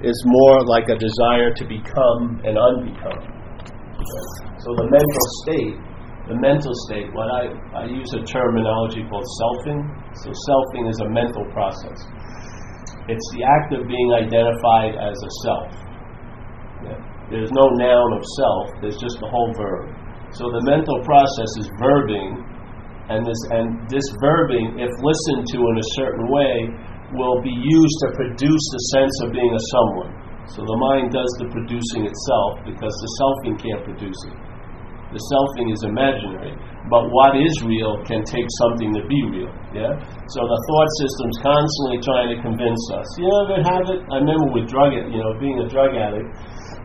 is more like a desire to become and unbecome. So the mental state, the mental state, what I, I use a terminology called selfing. So selfing is a mental process. It's the act of being identified as a self. Yeah. There's no noun of self, there's just the whole verb. So the mental process is verbing, and this, and this verbing, if listened to in a certain way, will be used to produce the sense of being a someone. So the mind does the producing itself because the selfing can't produce it. The selfing is imaginary, but what is real can take something to be real. Yeah. So the thought system's constantly trying to convince us. You ever have it? I remember with drug, it you know, being a drug addict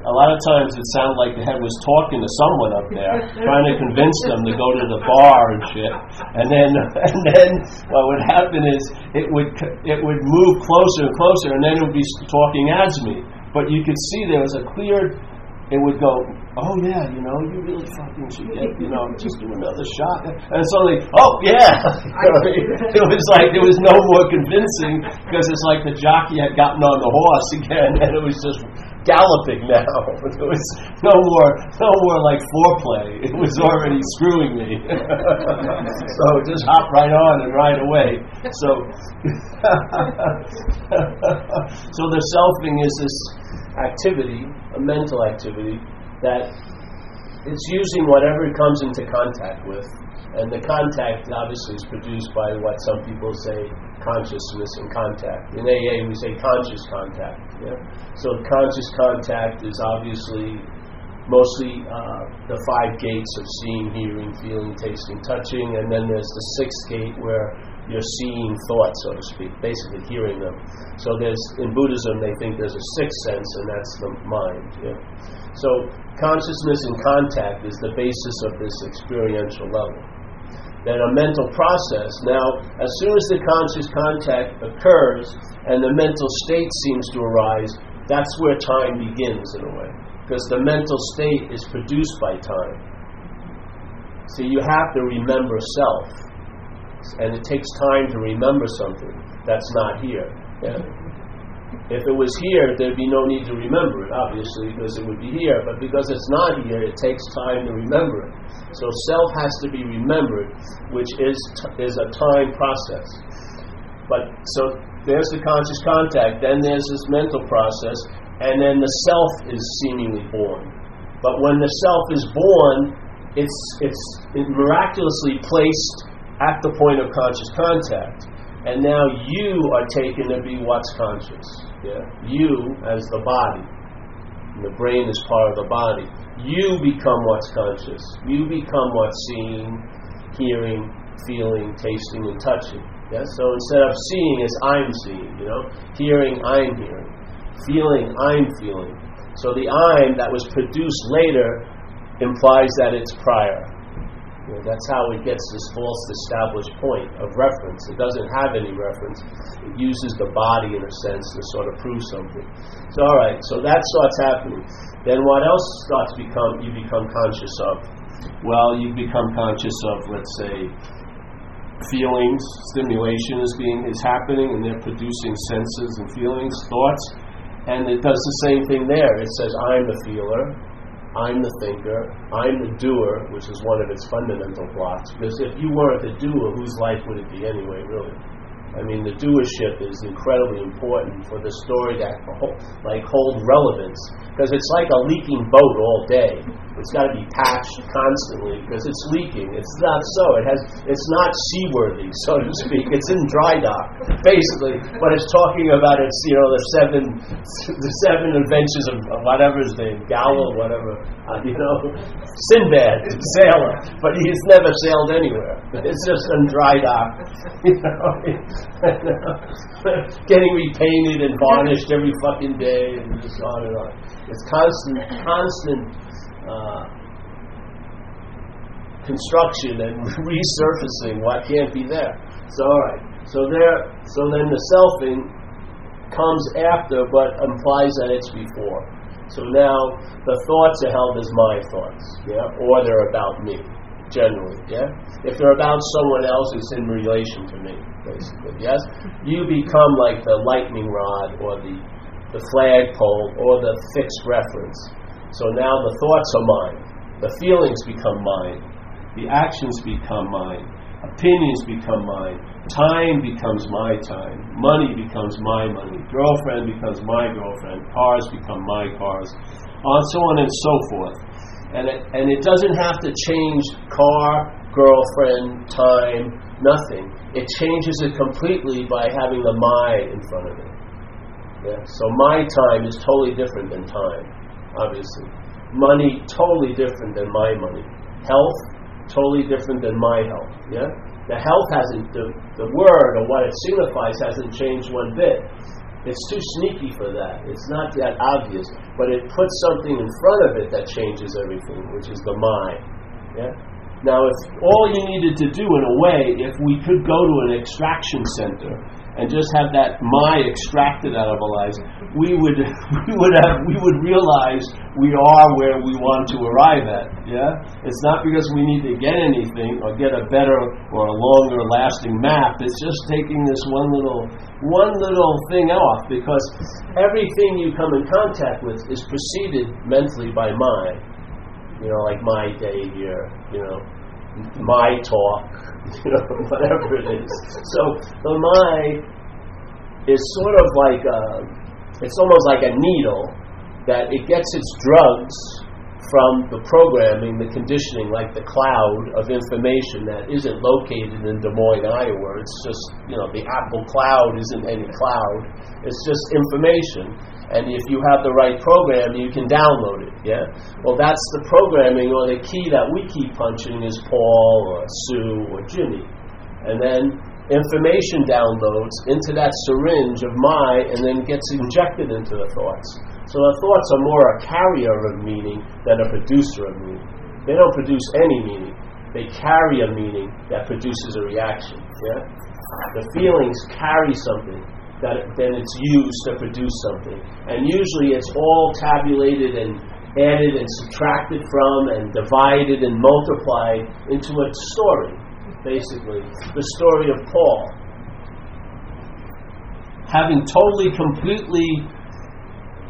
a lot of times it sounded like the head was talking to someone up there, trying to convince them to go to the bar and shit. And then, and then what would happen is it would it would move closer and closer, and then it would be talking as me. But you could see there was a clear. It would go, oh yeah, you know, you really fucking should get, you know, just do another shot. And suddenly, oh yeah, it was like there was no more convincing because it's like the jockey had gotten on the horse again, and it was just galloping now. There was no more, no more like foreplay. It was already screwing me. so just hop right on and right away. So, so the selfing is this activity, a mental activity that it's using whatever it comes into contact with and the contact obviously is produced by what some people say consciousness and contact. In AA, we say conscious contact. Yeah? So conscious contact is obviously mostly uh, the five gates of seeing, hearing, feeling, tasting, touching, and then there's the sixth gate where you're seeing thoughts, so to speak, basically hearing them. So there's in Buddhism they think there's a sixth sense, and that's the mind. Yeah? So consciousness and contact is the basis of this experiential level than a mental process. Now, as soon as the conscious contact occurs and the mental state seems to arise, that's where time begins in a way. Because the mental state is produced by time. So you have to remember self. And it takes time to remember something that's not here. Yeah? If it was here, there'd be no need to remember it, obviously, because it would be here. But because it's not here, it takes time to remember it. So self has to be remembered, which is t- is a time process. But so there's the conscious contact, then there's this mental process, and then the self is seemingly born. But when the self is born, it's it's miraculously placed at the point of conscious contact and now you are taken to be what's conscious. Yeah? You as the body. And the brain is part of the body. You become what's conscious. You become what's seeing, hearing, feeling, tasting, and touching. Yeah? So instead of seeing as I'm seeing, you know, hearing, I'm hearing, feeling, I'm feeling. So the I'm that was produced later implies that it's prior. You know, that's how it gets this false established point of reference. It doesn't have any reference. It uses the body, in a sense, to sort of prove something. So, all right, so that starts happening. Then what else starts become you become conscious of? Well, you become conscious of, let's say, feelings, stimulation is being is happening, and they're producing senses and feelings, thoughts, and it does the same thing there. It says, "I'm the feeler." I'm the thinker, I'm the doer, which is one of its fundamental blocks. Because if you weren't the doer, whose life would it be anyway, really? I mean, the doership is incredibly important for the story that like hold relevance because it's like a leaking boat all day. It's got to be patched constantly because it's leaking. It's not so. It has. It's not seaworthy, so to speak. It's in dry dock, basically. But it's talking about its, you know, the seven, the seven adventures of whatever his name, Gallo, whatever, uh, you know, Sinbad, sailor. But he's never sailed anywhere. It's just in dry dock, you know, getting repainted and varnished every fucking day, and just on and on. It's constant, constant uh, construction and resurfacing what can't be there. So all right. So there. So then the selfing comes after, but implies that it's before. So now the thoughts are held as my thoughts, yeah, or they're about me, generally, yeah. If they're about someone else, it's in relation to me, basically, yes. You become like the lightning rod or the the flagpole, or the fixed reference. So now the thoughts are mine, the feelings become mine, the actions become mine, opinions become mine, time becomes my time, money becomes my money, girlfriend becomes my girlfriend, cars become my cars, on so on and so forth. And it, and it doesn't have to change car, girlfriend, time, nothing. It changes it completely by having the my in front of it. Yeah? So my time is totally different than time, obviously. Money, totally different than my money. Health, totally different than my health. Yeah? The health hasn't, the, the word or what it signifies hasn't changed one bit. It's too sneaky for that. It's not that obvious, but it puts something in front of it that changes everything, which is the mind. Yeah? Now, if all you needed to do, in a way, if we could go to an extraction center and just have that my extracted out of our lives, we would we would have we would realize we are where we want to arrive at. Yeah, it's not because we need to get anything or get a better or a longer lasting map. It's just taking this one little one little thing off because everything you come in contact with is preceded mentally by my. You know, like my day here. You know, my talk, you know, whatever it is. So the my is sort of like a, it's almost like a needle that it gets its drugs from the programming, the conditioning, like the cloud of information that isn't located in Des Moines, Iowa. It's just, you know, the Apple cloud isn't any cloud. It's just information. And if you have the right program, you can download it. Yeah. Well, that's the programming or the key that we keep punching is Paul or Sue or Jimmy, and then information downloads into that syringe of my and then gets injected into the thoughts. So the thoughts are more a carrier of meaning than a producer of meaning. They don't produce any meaning. They carry a meaning that produces a reaction. Yeah? The feelings carry something that then it's used to produce something. And usually it's all tabulated and added and subtracted from and divided and multiplied into a story basically, the story of Paul. Having totally, completely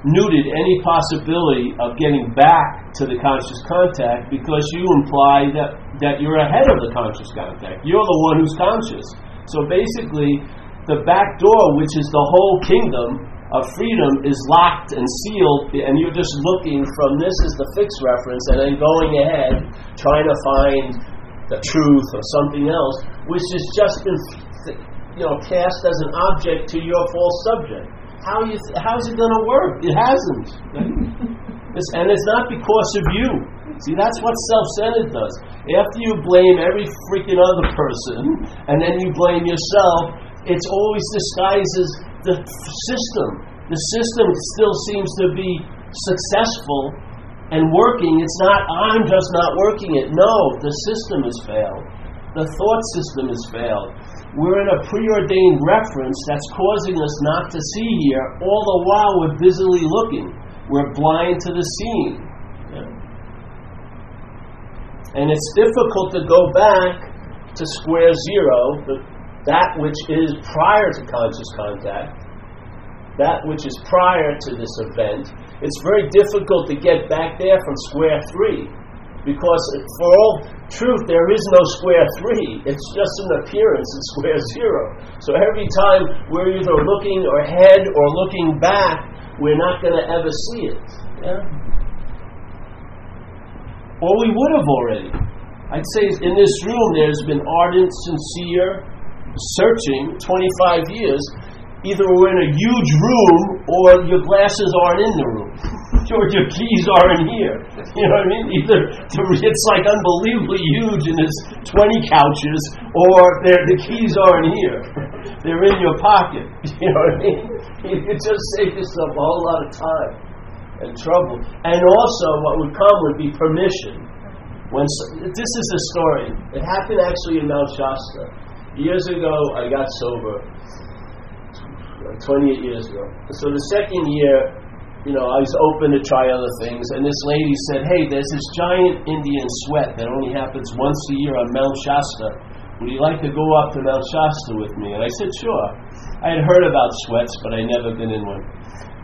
neutered any possibility of getting back to the conscious contact because you imply that, that you're ahead of the conscious contact. You're the one who's conscious. So basically, the back door, which is the whole kingdom of freedom, is locked and sealed, and you're just looking from this is the fixed reference, and then going ahead, trying to find the truth or something else, which has just been you know cast as an object to your false subject. How you how is it going to work? It hasn't. it's, and it's not because of you. See, that's what self-centered does. After you blame every freaking other person, and then you blame yourself, it's always disguises the system. The system still seems to be successful and working, it's not, I'm just not working it. No, the system has failed. The thought system has failed. We're in a preordained reference that's causing us not to see here, all the while we're busily looking. We're blind to the. Yeah. And it's difficult to go back to square zero, that which is prior to conscious contact, that which is prior to this event, it's very difficult to get back there from square three. Because for all truth, there is no square three. It's just an appearance in square zero. So every time we're either looking ahead or looking back, we're not going to ever see it. Yeah? Or we would have already. I'd say in this room there's been ardent, sincere searching 25 years either we're in a huge room or your glasses aren't in the room. or your keys aren't here. You know what I mean? Either it's like unbelievably huge and there's 20 couches, or the keys aren't here. They're in your pocket. You know what I mean? You just save yourself a whole lot of time and trouble. And also, what would come would be permission. When this is a story. It happened actually in Mount Shasta. Years ago, I got sober 28 years ago. So the second year, you know, I was open to try other things, and this lady said, "Hey, there's this giant Indian sweat that only happens once a year on Mount Shasta. Would you like to go up to Mount Shasta with me?" And I said, "Sure." I had heard about sweats, but I'd never been in one.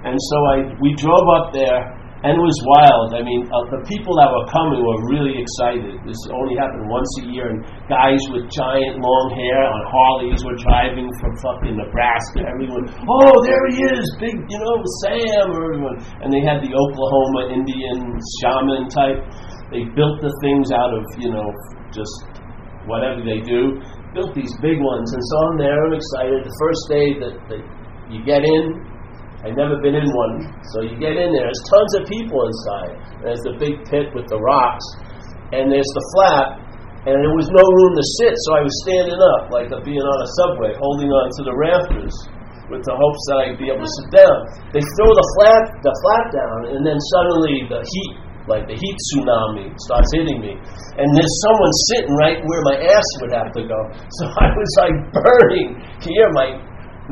And so I we drove up there and it was wild. I mean, uh, the people that were coming were really excited. This only happened once a year, and guys with giant long hair on Harleys were driving from fucking Nebraska. Everyone, oh, there he is, big, you know, Sam, or everyone. And they had the Oklahoma Indian shaman type. They built the things out of, you know, just whatever they do. Built these big ones, and so I'm there. I'm excited. The first day that, that you get in, I've never been in one. So you get in there, there's tons of people inside. There's the big pit with the rocks, and there's the flap, and there was no room to sit, so I was standing up, like a, being on a subway, holding on to the rafters with the hopes that I'd be able to sit down. They throw the flat, the flap down, and then suddenly the heat, like the heat tsunami, starts hitting me. And there's someone sitting right where my ass would have to go. So I was like burning. Hear my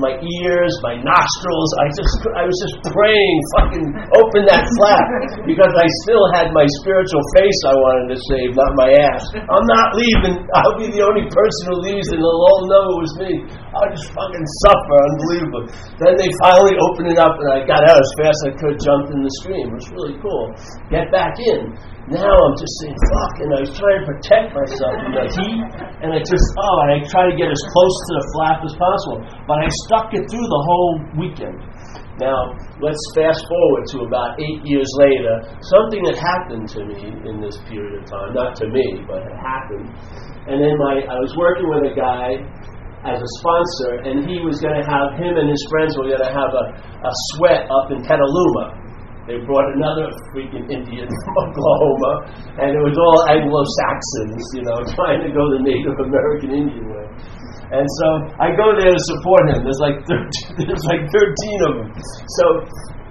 my ears, my nostrils. I just, I was just praying, fucking open that flap, because I still had my spiritual face I wanted to save, not my ass. I'm not leaving. I'll be the only person who leaves, and they'll all know it was me. I'll just fucking suffer, unbelievable. Then they finally opened it up, and I got out as fast as I could, jumped in the stream. It was really cool. Get back in. Now I'm just saying, fuck, and I was trying to protect myself from the heat, and I just, oh, and I try to get as close to the flap as possible. But I stuck it through the whole weekend. Now, let's fast forward to about eight years later. Something had happened to me in this period of time. Not to me, but it happened. And then my, I was working with a guy as a sponsor, and he was going to have, him and his friends were going to have a, a sweat up in Petaluma they brought another freaking Indian from Oklahoma, and it was all Anglo Saxons, you know, trying to go the Native American Indian way. And so I go there to support him. There's like 13, there's like 13 of them. So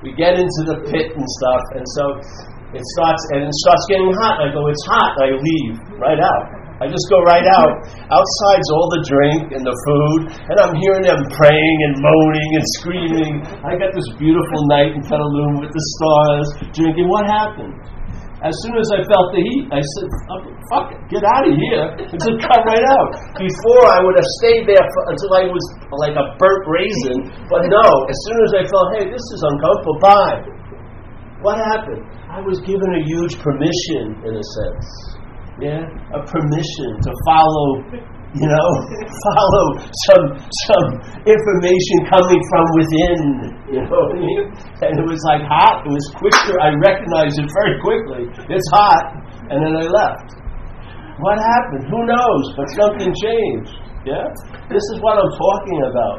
we get into the pit and stuff, and so it starts and it starts getting hot. I go, it's hot. I leave right out. I just go right out. Outside's all the drink and the food, and I'm hearing them praying and moaning and screaming. I got this beautiful night in Petaluma with the stars, drinking. What happened? As soon as I felt the heat, I said, oh, fuck it, get out of here. And just come right out. Before, I would have stayed there for, until I was like a burnt raisin. But no, as soon as I felt, hey, this is uncomfortable, bye. What happened? I was given a huge permission, in a sense yeah, a permission to follow, you know, follow some some information coming from within. You know what I mean? And it was like hot. It was quicker. I recognized it very quickly. It's hot, and then I left. What happened? Who knows? But something changed. Yeah, this is what I'm talking about.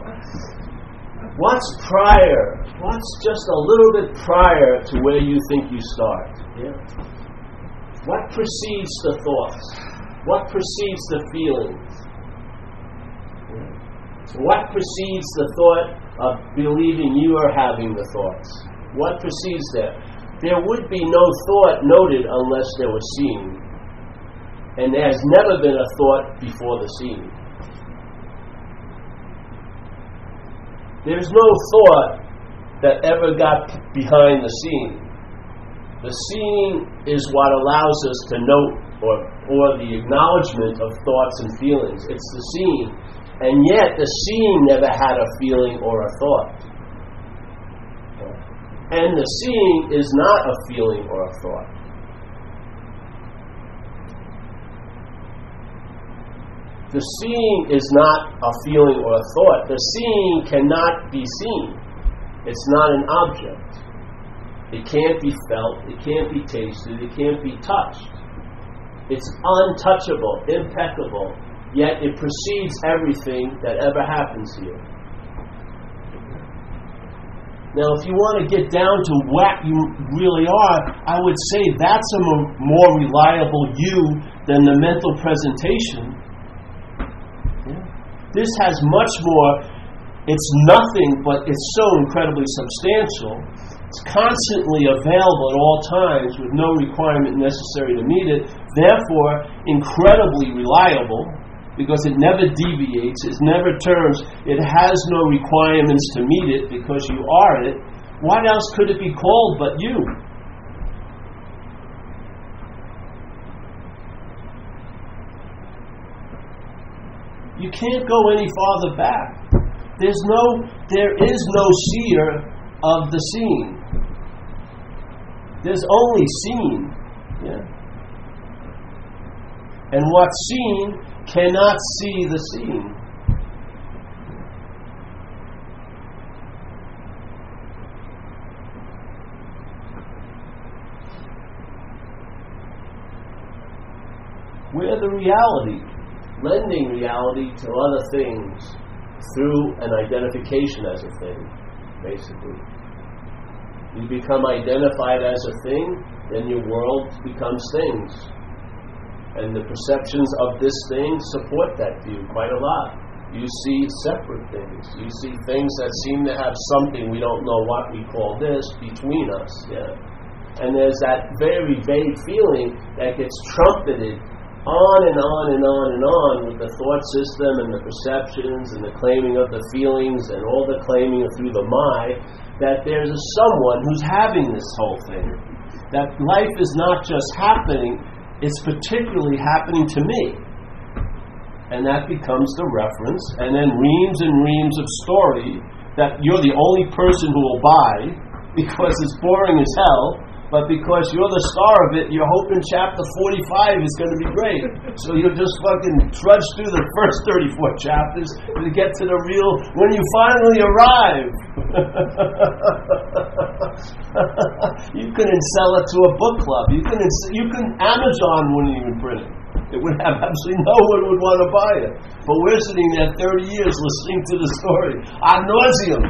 What's prior? What's just a little bit prior to where you think you start? Yeah. What precedes the thoughts? What precedes the feelings? What precedes the thought of believing you are having the thoughts? What precedes that? There would be no thought noted unless there was seeing. And there has never been a thought before the seeing. There's no thought that ever got behind the scene. The seeing is what allows us to note or, or the acknowledgement of thoughts and feelings. It's the seeing. And yet, the seeing never had a feeling or a thought. And the seeing is not a feeling or a thought. The seeing is not a feeling or a thought. The seeing cannot be seen. It's not an object. It can't be felt, it can't be tasted, it can't be touched. It's untouchable, impeccable, yet it precedes everything that ever happens here. Now, if you want to get down to what you really are, I would say that's a more reliable you than the mental presentation. This has much more, it's nothing, but it's so incredibly substantial it's constantly available at all times with no requirement necessary to meet it, therefore, incredibly reliable because it never deviates, it never turns, it has no requirements to meet it because you are it. What else could it be called but you? You can't go any farther back. There's no, there is no seer of the seen. There's only seen. Yeah. And what's seen cannot see the seen. We're the reality, lending reality to other things through an identification as a thing, basically. You become identified as a thing, then your world becomes things. And the perceptions of this thing support that view quite a lot. You see separate things. You see things that seem to have something, we don't know what we call this, between us. Yeah. And there's that very vague feeling that gets trumpeted on and on and on and on with the thought system and the perceptions and the claiming of the feelings and all the claiming through the mind that there's a someone who's having this whole thing. That life is not just happening, it's particularly happening to me. And that becomes the reference, and then reams and reams of story that you're the only person who will buy because it's boring as hell but because you're the star of it, you're hoping chapter 45 is going to be great. So you'll just fucking trudge through the first 34 chapters to get to the real, when you finally arrive. you couldn't sell it to a book club. You couldn't, you couldn't, Amazon wouldn't even print it. It would have absolutely no one would want to buy it. But we're sitting there 30 years listening to the story ad nauseum.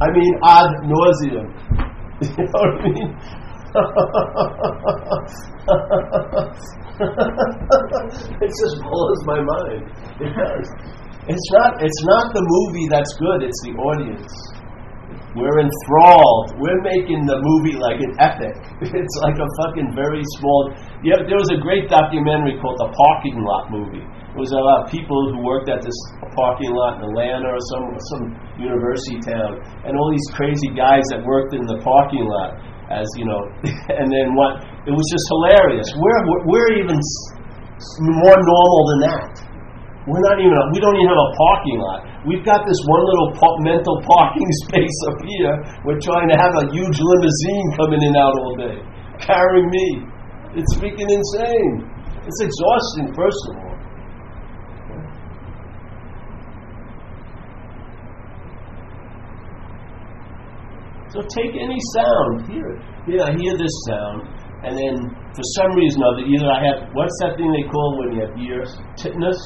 I mean, ad nauseum. You know what I mean? It just blows my mind. It does. It's not. It's not the movie that's good. It's the audience. We're enthralled. We're making the movie like an epic. It's like a fucking very small. Yeah, there was a great documentary called The Parking Lot Movie. It was about people who worked at this parking lot in Atlanta or some some university town, and all these crazy guys that worked in the parking lot as you know, and then what? It was just hilarious. We're we're even more normal than that. We're not even. We don't even have a parking lot. We've got this one little mental parking space up here. We're trying to have a huge limousine coming in and out all day, carrying me. It's freaking insane. It's exhausting, first of all. So take any sound, hear it. Yeah, I hear this sound, and then for some reason or other, either I have what's that thing they call when you have ears tinnitus.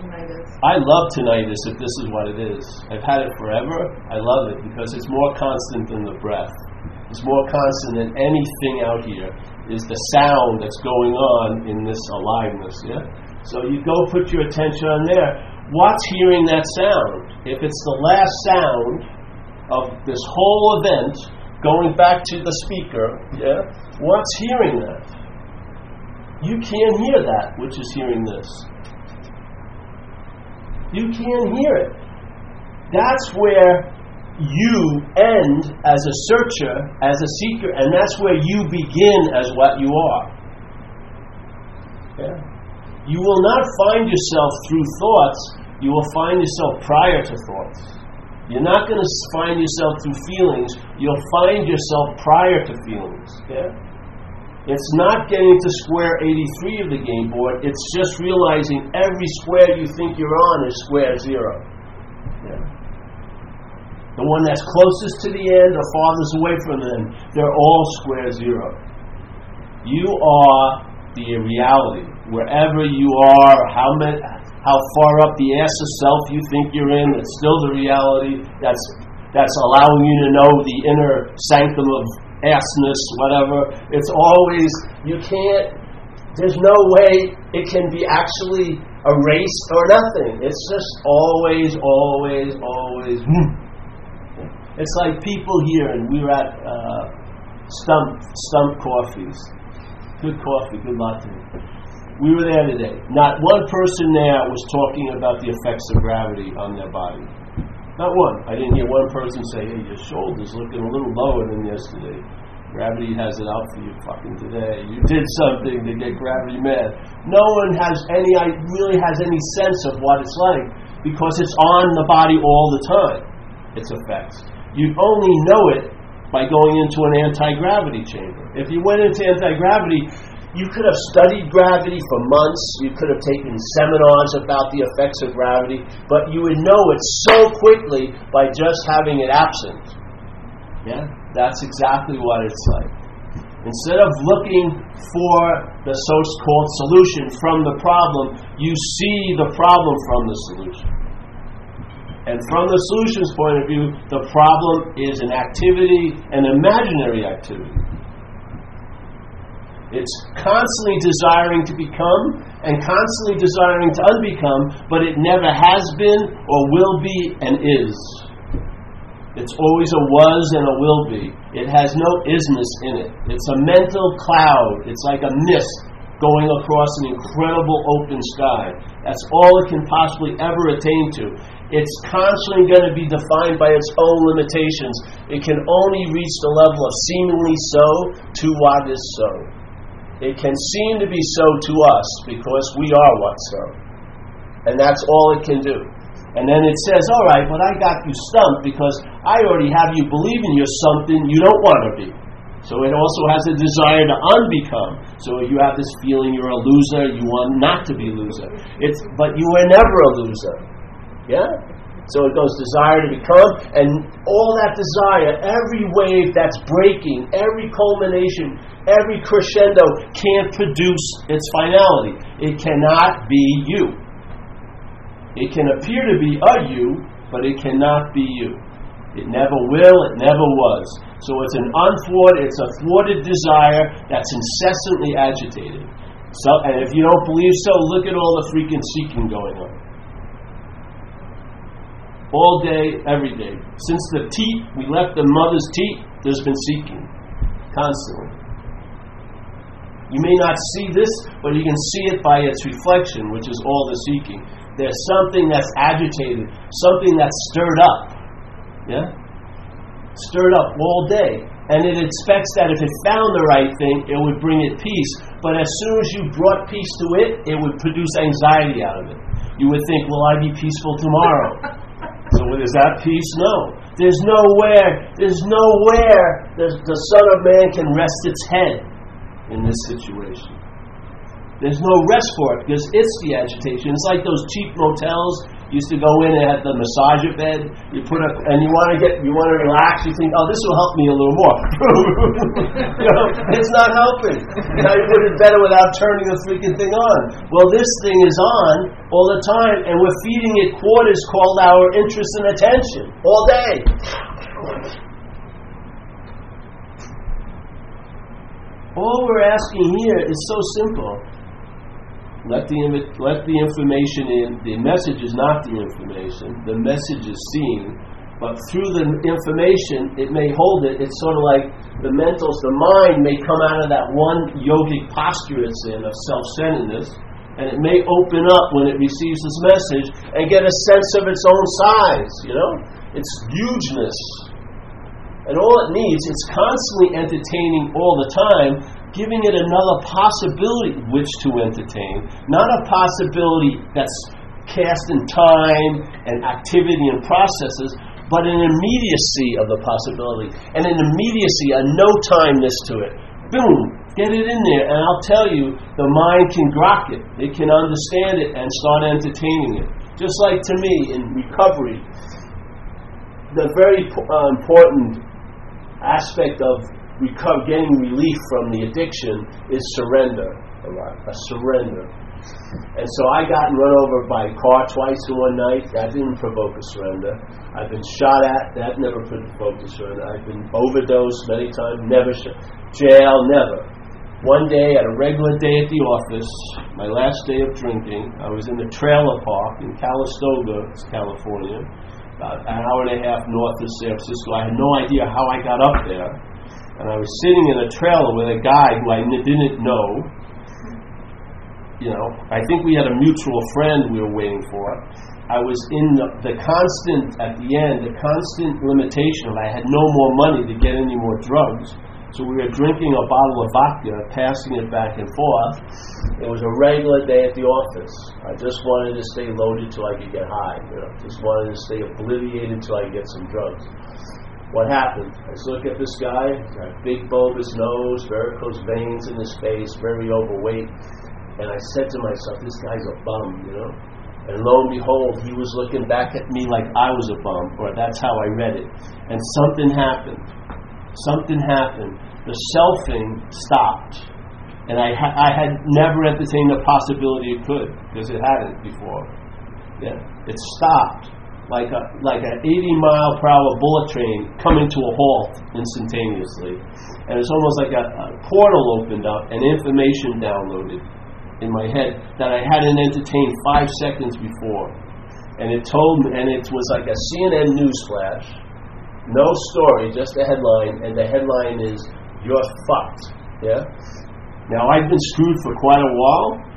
Tinnitus. I love tinnitus if this is what it is. I've had it forever. I love it because it's more constant than the breath. It's more constant than anything out here. Is the sound that's going on in this aliveness? Yeah. So you go put your attention on there. What's hearing that sound? If it's the last sound of this whole event going back to the speaker, yeah, what's hearing that? You can't hear that which is hearing this. You can't hear it. That's where you end as a searcher, as a seeker, and that's where you begin as what you are. Yeah? You will not find yourself through thoughts, you will find yourself prior to thoughts. You're not going to find yourself through feelings. You'll find yourself prior to feelings. Yeah? It's not getting to square 83 of the game board. It's just realizing every square you think you're on is square zero. Yeah? The one that's closest to the end or farthest away from them, they're all square zero. You are the reality. Wherever you are, how many, how far up the ass of self you think you're in. It's still the reality that's that's allowing you to know the inner sanctum of assness, whatever. It's always you can't. There's no way it can be actually erased or nothing. It's just always, always, always. It's like people here, and we were at uh, Stump Stump Coffees. Good coffee, good latte we were there today. Not one person there was talking about the effects of gravity on their body. Not one. I didn't hear one person say, hey, your shoulder's looking a little lower than yesterday. Gravity has it out for you fucking today. You did something to get gravity mad. No one has any, really has any sense of what it's like because it's on the body all the time, its effects. You only know it by going into an anti gravity chamber. If you went into anti gravity, you could have studied gravity for months, you could have taken seminars about the effects of gravity, but you would know it so quickly by just having it absent. Yeah? That's exactly what it's like. Instead of looking for the so called solution from the problem, you see the problem from the solution. And from the solutions point of view, the problem is an activity, an imaginary activity. It's constantly desiring to become and constantly desiring to unbecome, but it never has been or will be and is. It's always a was and a will be. It has no isness in it. It's a mental cloud. It's like a mist going across an incredible open sky. That's all it can possibly ever attain to. It's constantly going to be defined by its own limitations. It can only reach the level of seemingly so to what is so. It can seem to be so to us because we are what so. And that's all it can do. And then it says, all right, but I got you stumped because I already have you believing you're something you don't want to be. So it also has a desire to unbecome. So you have this feeling you're a loser, you want not to be a loser. It's, but you were never a loser. Yeah? So it goes desire to become, and all that desire, every wave that's breaking, every culmination, every crescendo can't produce its finality. It cannot be you. It can appear to be a you, but it cannot be you. It never will, it never was. So it's an unthwarted, it's a thwarted desire that's incessantly agitated. So, and if you don't believe so, look at all the freaking seeking going on all day, every day. Since the teat, we left the mother's teat, there's been seeking constantly. You may not see this, but you can see it by its reflection, which is all the seeking. There's something that's agitated, something that's stirred up. Yeah? Stirred up all day. And it expects that if it found the right thing, it would bring it peace. But as soon as you brought peace to it, it would produce anxiety out of it. You would think, Will I be peaceful tomorrow? So is that peace? No. There's nowhere, there's nowhere there's, the Son of Man can rest its head in this situation. There's no rest for it because it's the agitation. It's like those cheap motels used to go in and had the massager bed. You put up, and you want to get, you want to relax. You think, oh, this will help me a little more. you know, it's not helping. You know, you put it better without turning the freaking thing on. Well, this thing is on all the time, and we're feeding it quarters called our interest and attention all day. All we're asking here is so simple let the, let the information in. The message is not the information. The message is seen. But through the information, it may hold it. It's sort of like the mentals, the mind may come out of that one yogic posture it's in of self centeredness, and it may open up when it receives this message and get a sense of its own size, you know? Its hugeness. And all it needs, it's constantly entertaining all the time, giving it another possibility which to entertain, not a possibility that's cast in time and activity and processes, but an immediacy of the possibility, and an immediacy, a no timeness to it. Boom, get it in there, and I'll tell you, the mind can grok it, it can understand it and start entertaining it. Just like to me in recovery, the very uh, important aspect of recover, getting relief from the addiction is surrender. A lot, a surrender. And so I got run over by a car twice in one night. That didn't provoke a surrender. I've been shot at. That never provoked a surrender. I've been overdosed many times. Never sh- jail. Never. One day, at a regular day at the office, my last day of drinking, I was in the trailer park in Calistoga, California, about an hour and a half north of San Francisco. I had no idea how I got up there and I was sitting in a trailer with a guy who I didn't know. You know, I think we had a mutual friend we were waiting for. I was in the, the constant, at the end, the constant limitation of I had no more money to get any more drugs. So we were drinking a bottle of vodka, passing it back and forth. It was a regular day at the office. I just wanted to stay loaded till I could get high. You know, just wanted to stay obliviated till I could get some drugs. What happened? I just look at this guy, got big bulbous nose, varicose veins in his face, very overweight. And I said to myself, this guy's a bum, you know? And lo and behold, he was looking back at me like I was a bum, or that's how I read it. And something happened. Something happened. The selfing stopped. And I, ha- I had never entertained the possibility it could, because it hadn't before. Yeah. It stopped like a like an 80 mile per hour bullet train coming to a halt instantaneously, and it's almost like a, a portal opened up and information downloaded in my head that I hadn't entertained five seconds before, and it told me, and it was like a CNN news flash, no story, just a headline, and the headline is "You're fucked." Yeah. Now I've been screwed for quite a while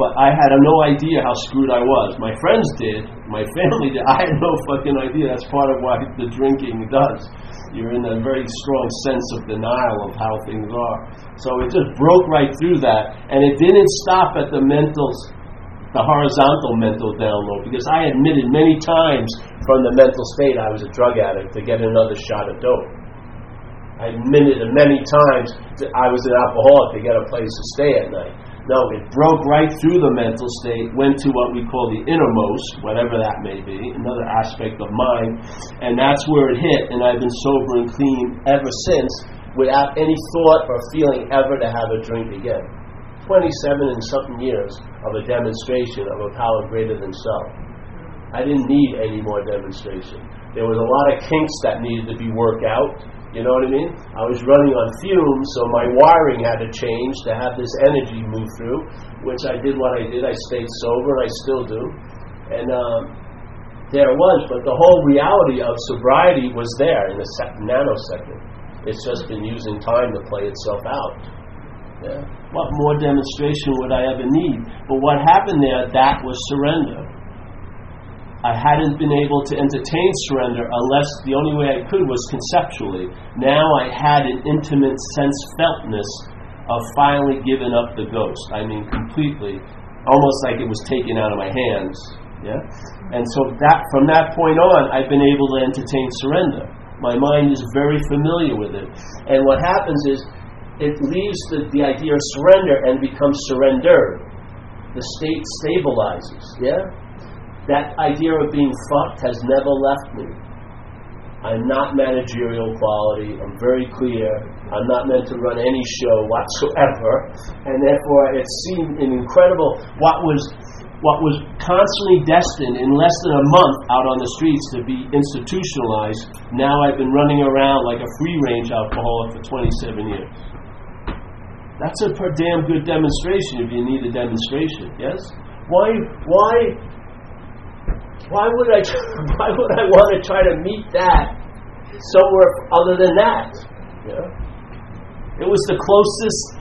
but I had no idea how screwed I was. My friends did, my family did. I had no fucking idea. That's part of why the drinking does. You're in a very strong sense of denial of how things are. So it just broke right through that, and it didn't stop at the mental, the horizontal mental download, because I admitted many times from the mental state I was a drug addict to get another shot of dope. I admitted many times that I was an alcoholic to get a place to stay at night. No, it broke right through the mental state, went to what we call the innermost, whatever that may be, another aspect of mind, and that's where it hit. And I've been sober and clean ever since, without any thought or feeling ever to have a drink again. 27 and something years of a demonstration of a power greater than self. I didn't need any more demonstration. There was a lot of kinks that needed to be worked out you know what I mean? I was running on fumes, so my wiring had to change to have this energy move through, which I did what I did. I stayed sober, I still do. And um, there it was, but the whole reality of sobriety was there in a sec- nanosecond. It's just been using time to play itself out. Yeah. What more demonstration would I ever need? But what happened there, that was surrender. I hadn't been able to entertain surrender unless the only way I could was conceptually. Now I had an intimate sense feltness of finally giving up the ghost. I mean, completely, almost like it was taken out of my hands. Yeah, and so that from that point on, I've been able to entertain surrender. My mind is very familiar with it, and what happens is it leaves the, the idea of surrender and becomes surrendered. The state stabilizes. Yeah that idea of being fucked has never left me. I'm not managerial quality. I'm very clear. I'm not meant to run any show whatsoever, and therefore it seemed an incredible what was what was constantly destined in less than a month out on the streets to be institutionalized. Now I've been running around like a free range alcoholic for 27 years. That's a damn good demonstration if you need a demonstration. Yes. Why? Why why would I? Why would I want to try to meet that somewhere other than that? Yeah. It was the closest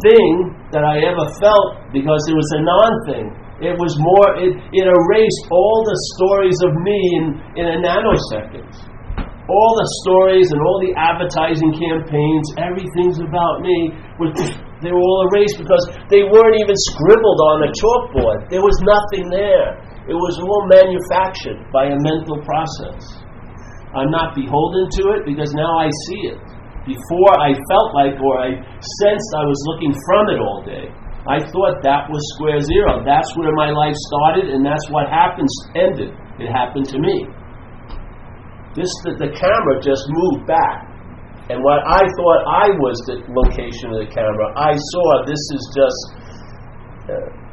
thing that I ever felt because it was a non thing. It was more. It, it erased all the stories of me in in a nanosecond. All the stories and all the advertising campaigns, everything's about me. Was, they were all erased because they weren't even scribbled on a chalkboard. There was nothing there. It was all manufactured by a mental process. I'm not beholden to it because now I see it. Before I felt like or I sensed I was looking from it all day. I thought that was square zero. That's where my life started and that's what happens ended. It happened to me. This the, the camera just moved back. And what I thought I was the location of the camera, I saw this is just uh,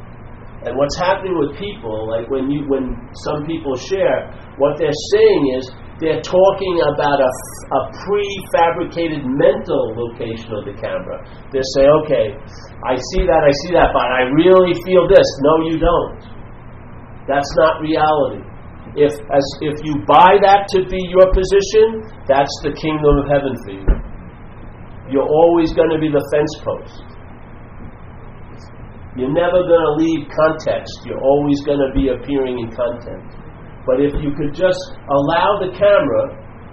and what's happening with people, like when you when some people share, what they're saying is they're talking about a, a prefabricated mental location of the camera. They say, okay, I see that, I see that, but I really feel this. No, you don't. That's not reality. If as if you buy that to be your position, that's the kingdom of heaven for you. You're always going to be the fence post. You're never going to leave context. You're always going to be appearing in content. But if you could just allow the camera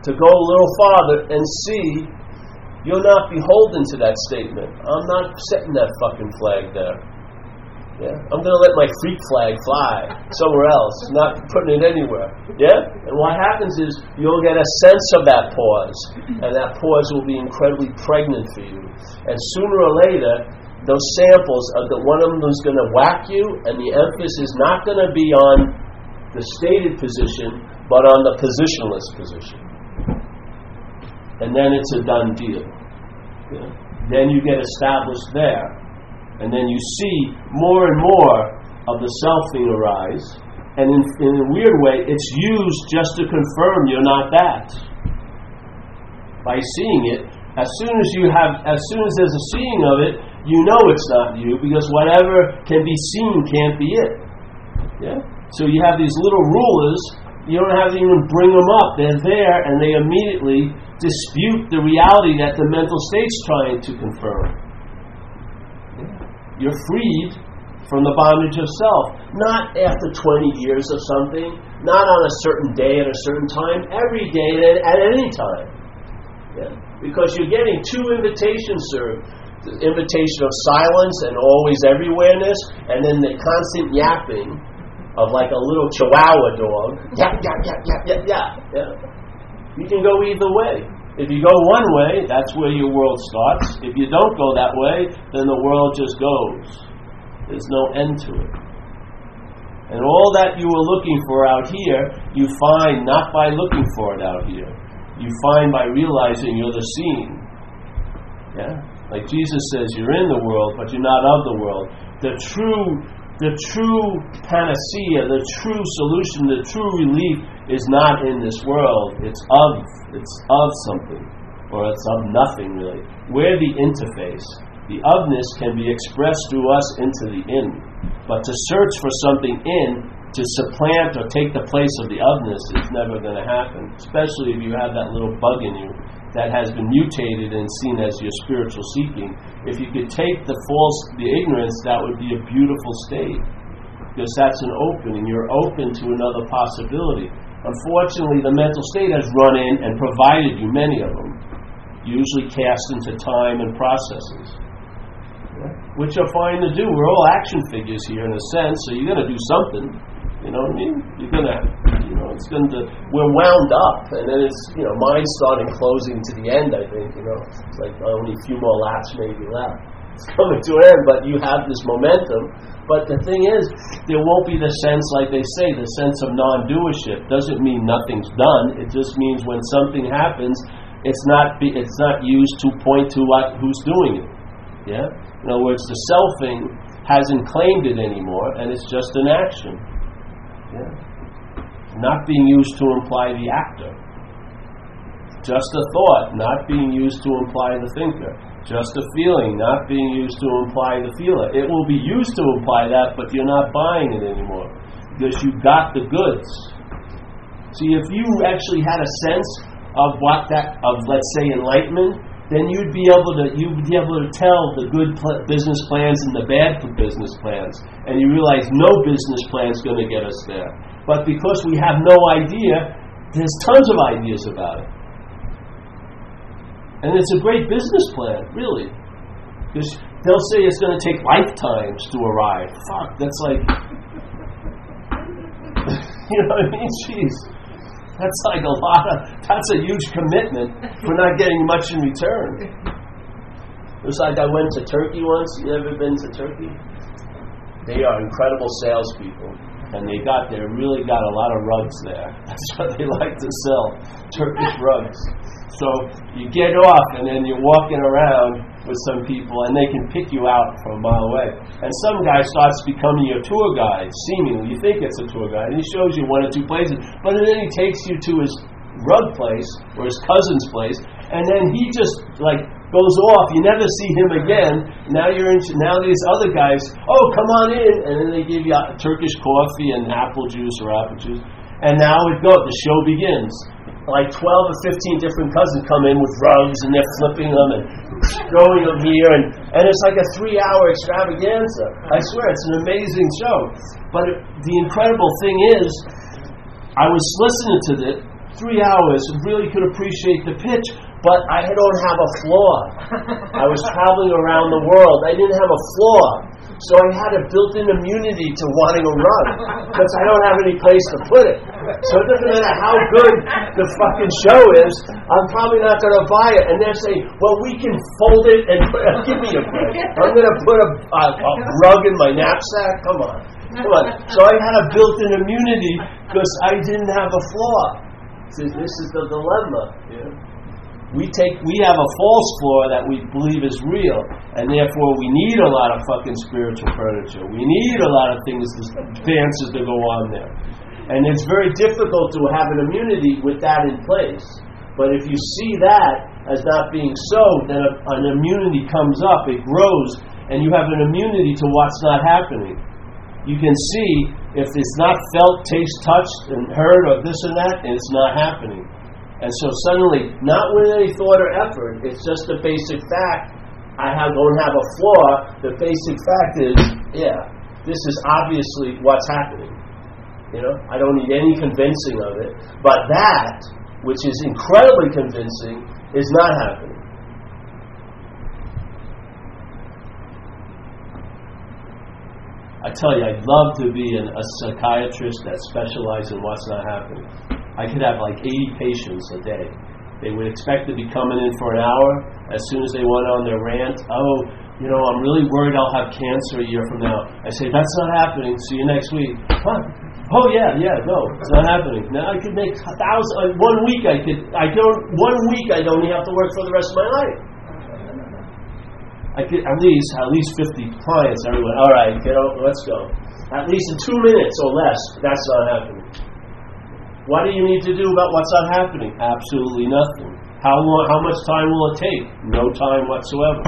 to go a little farther and see, you're not beholden to that statement. I'm not setting that fucking flag there. Yeah? I'm going to let my freak flag fly somewhere else, not putting it anywhere. Yeah? And what happens is you'll get a sense of that pause, and that pause will be incredibly pregnant for you. And sooner or later, those samples of the one of them is going to whack you, and the emphasis is not going to be on the stated position, but on the positionless position. And then it's a done deal. Yeah? Then you get established there. And then you see more and more of the self selfing arise. And in, in a weird way, it's used just to confirm you're not that. By seeing it, as soon as you have, as soon as there's a seeing of it, you know it's not you because whatever can be seen can't be it. Yeah. So you have these little rulers. You don't have to even bring them up. They're there, and they immediately dispute the reality that the mental state's trying to confirm. You're freed from the bondage of self. Not after 20 years of something, not on a certain day at a certain time, every day and at any time. Yeah? Because you're getting two invitations served the invitation of silence and always everywhereness, and then the constant yapping of like a little chihuahua dog. Yap, yap, yap, yap, yap, yap. Yeah. You can go either way. If you go one way, that's where your world starts. If you don't go that way, then the world just goes. There's no end to it. And all that you were looking for out here, you find not by looking for it out here. You find by realizing you're the seeing. Yeah? Like Jesus says, you're in the world, but you're not of the world. The true the true panacea, the true solution, the true relief is not in this world. It's of it's of something, or it's of nothing really. We're the interface. The ofness can be expressed through us into the in. But to search for something in to supplant or take the place of the ofness is never going to happen, especially if you have that little bug in you that has been mutated and seen as your spiritual seeking. If you could take the false, the ignorance, that would be a beautiful state. Because that's an opening. You're open to another possibility. Unfortunately, the mental state has run in and provided you many of them, usually cast into time and processes. Which are fine to do. We're all action figures here in a sense, so you're going to do something. You know what I mean? You're going to you know, it's going to, we're wound up, and then it's, you know, mine starting closing to the end, I think, you know. It's like only a few more laps maybe left. It's coming to an end, but you have this momentum. But the thing is, there won't be the sense, like they say, the sense of non doership. Doesn't mean nothing's done. It just means when something happens, it's not, be, it's not used to point to what, who's doing it. Yeah? In other words, the selfing hasn't claimed it anymore, and it's just an action. Yeah not being used to imply the actor. Just a thought, not being used to imply the thinker. Just a feeling, not being used to imply the feeler. It will be used to imply that, but you're not buying it anymore because you got the goods. See, if you actually had a sense of what that, of let's say enlightenment, then you'd be able to you'd be able to tell the good pl- business plans and the bad business plans, and you realize no business plan is going to get us there. But because we have no idea, there's tons of ideas about it. And it's a great business plan, really. Because they'll say it's going to take lifetimes to arrive. Fuck, that's like. you know what I mean? Jeez. That's like a lot of. That's a huge commitment for not getting much in return. It was like I went to Turkey once. You ever been to Turkey? They are incredible salespeople and they got there really got a lot of rugs there. That's what they like to sell, Turkish rugs. So you get off, and then you're walking around with some people, and they can pick you out from a mile away. And some guy starts becoming your tour guide, seemingly. You think it's a tour guide, and he shows you one or two places, but then he takes you to his rug place or his cousin's place, and then he just like goes off. You never see him again. Now you're in. Now these other guys. Oh, come on in, and then they give you Turkish coffee and apple juice or apple juice. And now it goes. The show begins. Like 12 or 15 different cousins come in with rugs and they're flipping them and throwing them here, and, and it's like a three hour extravaganza. I swear, it's an amazing show. But it, the incredible thing is, I was listening to it three hours and really could appreciate the pitch, but I don't have a flaw. I was traveling around the world. I didn't have a flaw. So I had a built-in immunity to wanting to run because I don't have any place to put it. So it doesn't matter how good the fucking show is, I'm probably not going to buy it. And they're saying, well, we can fold it and put, give me a break. I'm going to put a, a, a rug in my knapsack. Come on. Come on. So I had a built-in immunity because I didn't have a flaw. This is the dilemma. Yeah we take we have a false floor that we believe is real, and therefore we need a lot of fucking spiritual furniture. We need a lot of things, dances to go on there, and it's very difficult to have an immunity with that in place. But if you see that as not being so, then a, an immunity comes up, it grows, and you have an immunity to what's not happening. You can see if it's not felt, taste, touched, and heard, or this and that, and it's not happening. And so suddenly, not with any thought or effort, it's just a basic fact. I have, don't have a flaw. The basic fact is, yeah, this is obviously what's happening. You know, I don't need any convincing of it. But that, which is incredibly convincing, is not happening. I tell you, I'd love to be an, a psychiatrist that specializes in what's not happening. I could have like 80 patients a day. They would expect to be coming in for an hour. As soon as they went on their rant, oh, you know, I'm really worried I'll have cancer a year from now. I say, that's not happening. See you next week. Huh? Oh yeah, yeah, no, it's not happening. Now I could make a thousand. Uh, one week I could. I don't. One week I don't have to work for the rest of my life. I at least at least fifty clients. Everyone, all right, get out, let's go. At least in two minutes or less. That's not happening. What do you need to do about what's not happening? Absolutely nothing. How long, how much time will it take? No time whatsoever.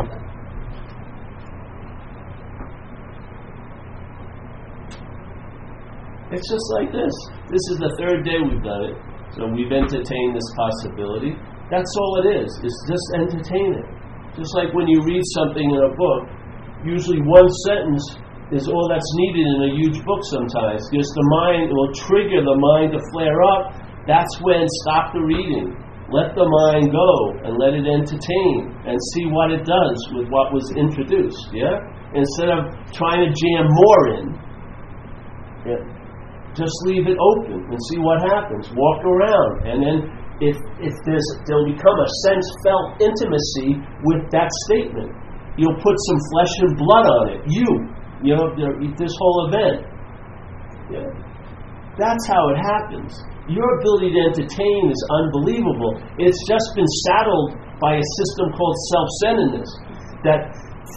It's just like this. This is the third day we've done it. So we've entertained this possibility. That's all it is. It's just entertain it. Just like when you read something in a book, usually one sentence is all that's needed in a huge book sometimes. Because the mind will trigger the mind to flare up. That's when stop the reading. Let the mind go and let it entertain and see what it does with what was introduced. Yeah? Instead of trying to jam more in, yeah, just leave it open and see what happens. Walk around and then if, if there's, there'll become a sense felt intimacy with that statement. You'll put some flesh and blood on it. You, you know, this whole event. Yeah. That's how it happens. Your ability to entertain is unbelievable. It's just been saddled by a system called self centeredness that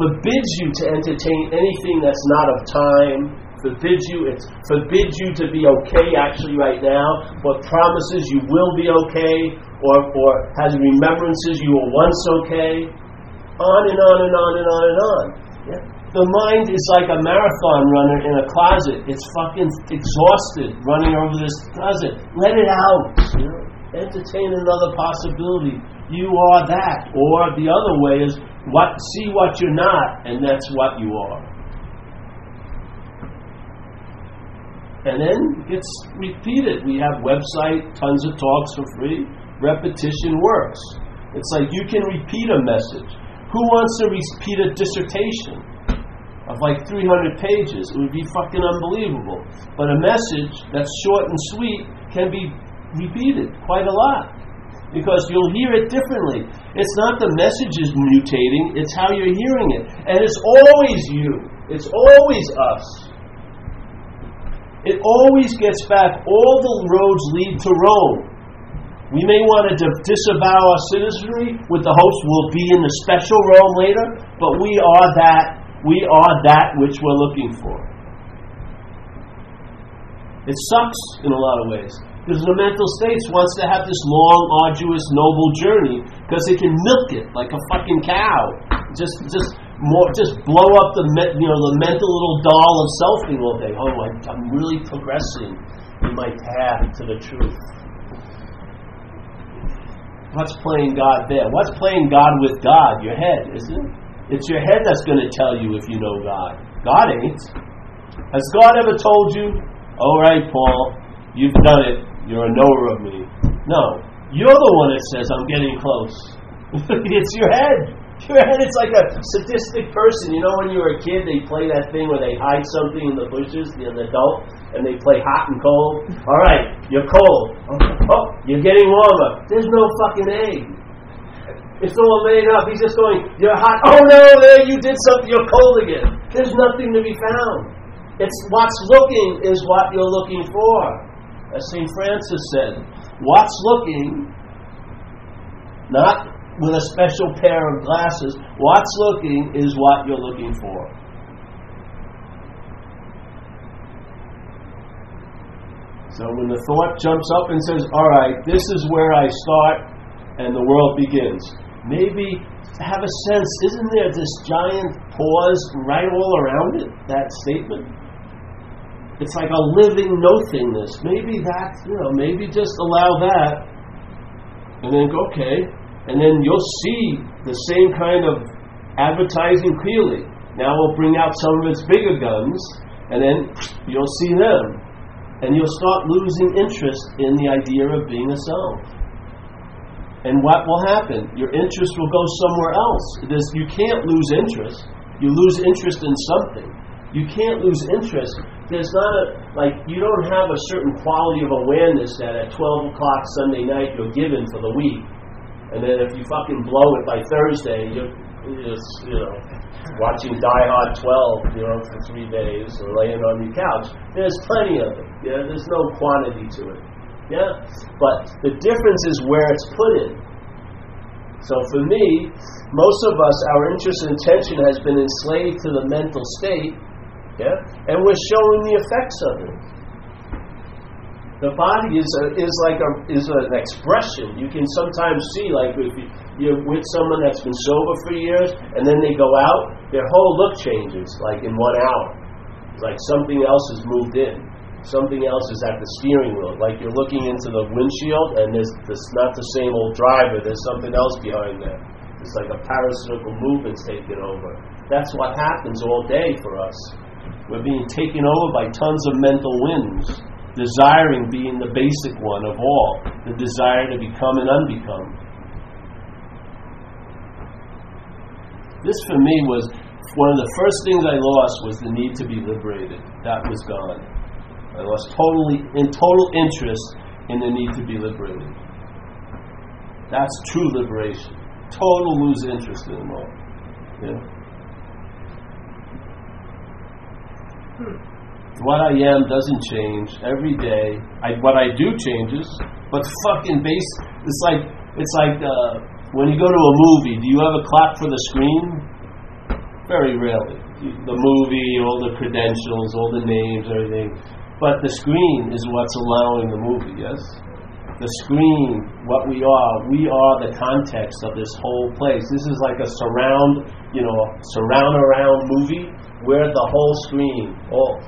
forbids you to entertain anything that's not of time, forbids you, it forbids you to be okay actually right now, but promises you will be okay, or, or has remembrances you were once okay. On and on and on and on and on. Yeah. The mind is like a marathon runner in a closet. It's fucking exhausted running over this closet. Let it out. You know? Entertain another possibility. You are that. Or the other way is what see what you're not, and that's what you are. And then it gets repeated. We have website, tons of talks for free. Repetition works. It's like you can repeat a message. Who wants to repeat a dissertation? of like 300 pages. It would be fucking unbelievable. But a message that's short and sweet can be repeated quite a lot because you'll hear it differently. It's not the message is mutating, it's how you're hearing it. And it's always you, it's always us. It always gets back. All the roads lead to Rome. We may want to disavow our citizenry with the hopes we'll be in the special Rome later, but we are that we are that which we're looking for. It sucks in a lot of ways. Because the mental states wants to have this long, arduous, noble journey because it can milk it like a fucking cow. Just, just more, just blow up the, you know, the mental little doll of selfing all day. Oh, I, I'm really progressing in my path to the truth. What's playing God there? What's playing God with God? Your head, isn't it? It's your head that's going to tell you if you know God. God ain't. Has God ever told you, all right, Paul, you've done it. You're a knower of me? No. You're the one that says, I'm getting close. it's your head. Head, it's like a sadistic person. You know, when you were a kid, they play that thing where they hide something in the bushes, the adult, and they play hot and cold. All right, you're cold. Oh, you're getting warmer. There's no fucking egg. It's all made up. He's just going, you're hot. Oh no, there you did something. You're cold again. There's nothing to be found. It's what's looking is what you're looking for. As St. Francis said, what's looking, not with a special pair of glasses. What's looking is what you're looking for. So when the thought jumps up and says, All right, this is where I start and the world begins, maybe have a sense, isn't there this giant pause right all around it, that statement? It's like a living nothingness. Maybe that, you know, maybe just allow that and then go, okay, and then you'll see the same kind of advertising clearly. Now we'll bring out some of its bigger guns, and then you'll see them. And you'll start losing interest in the idea of being a self. And what will happen? Your interest will go somewhere else. You can't lose interest. You lose interest in something. You can't lose interest. There's not a, like, you don't have a certain quality of awareness that at 12 o'clock Sunday night you're given for the week and then if you fucking blow it by Thursday, you're, just, you know, watching Die Hard 12, you know, for three days or laying on your couch. There's plenty of it. Yeah, there's no quantity to it. Yeah, but the difference is where it's put in. So for me, most of us, our interest and attention has been enslaved to the mental state. Yeah, and we're showing the effects of it. The body is a, is like a is an expression. You can sometimes see like if you're with someone that's been sober for years, and then they go out, their whole look changes like in one hour. It's like something else has moved in. Something else is at the steering wheel. Like you're looking into the windshield, and there's, there's not the same old driver. There's something else behind there. It's like a parasitical movement's taken over. That's what happens all day for us. We're being taken over by tons of mental winds desiring being the basic one of all, the desire to become and unbecome. This for me was one of the first things I lost was the need to be liberated. That was gone. I lost totally in total interest in the need to be liberated. That's true liberation. Total lose interest in it all. Yeah. Hmm. What I am doesn't change every day. I, what I do changes, but fucking base. It's like it's like uh, when you go to a movie. Do you ever clap for the screen? Very rarely. The movie, all the credentials, all the names, everything. But the screen is what's allowing the movie. Yes. The screen, what we are, we are the context of this whole place. This is like a surround, you know, surround around movie where the whole screen, all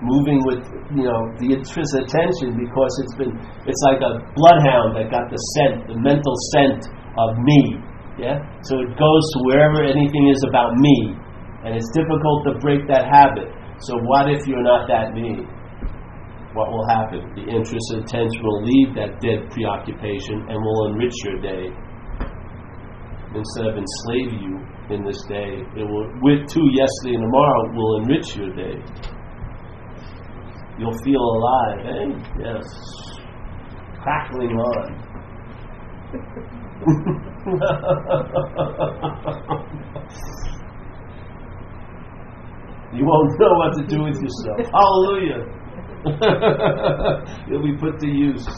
moving with you know the attention because it's been it's like a bloodhound that got the scent, the mental scent of me. Yeah? So it goes to wherever anything is about me. And it's difficult to break that habit. So what if you're not that me? What will happen? The interest and attention will leave that dead preoccupation and will enrich your day. Instead of enslave you in this day, it will, with two yesterday and tomorrow, will enrich your day. You'll feel alive, eh? Yes. Crackling on. you won't know what to do with yourself. Hallelujah. You'll be put to use.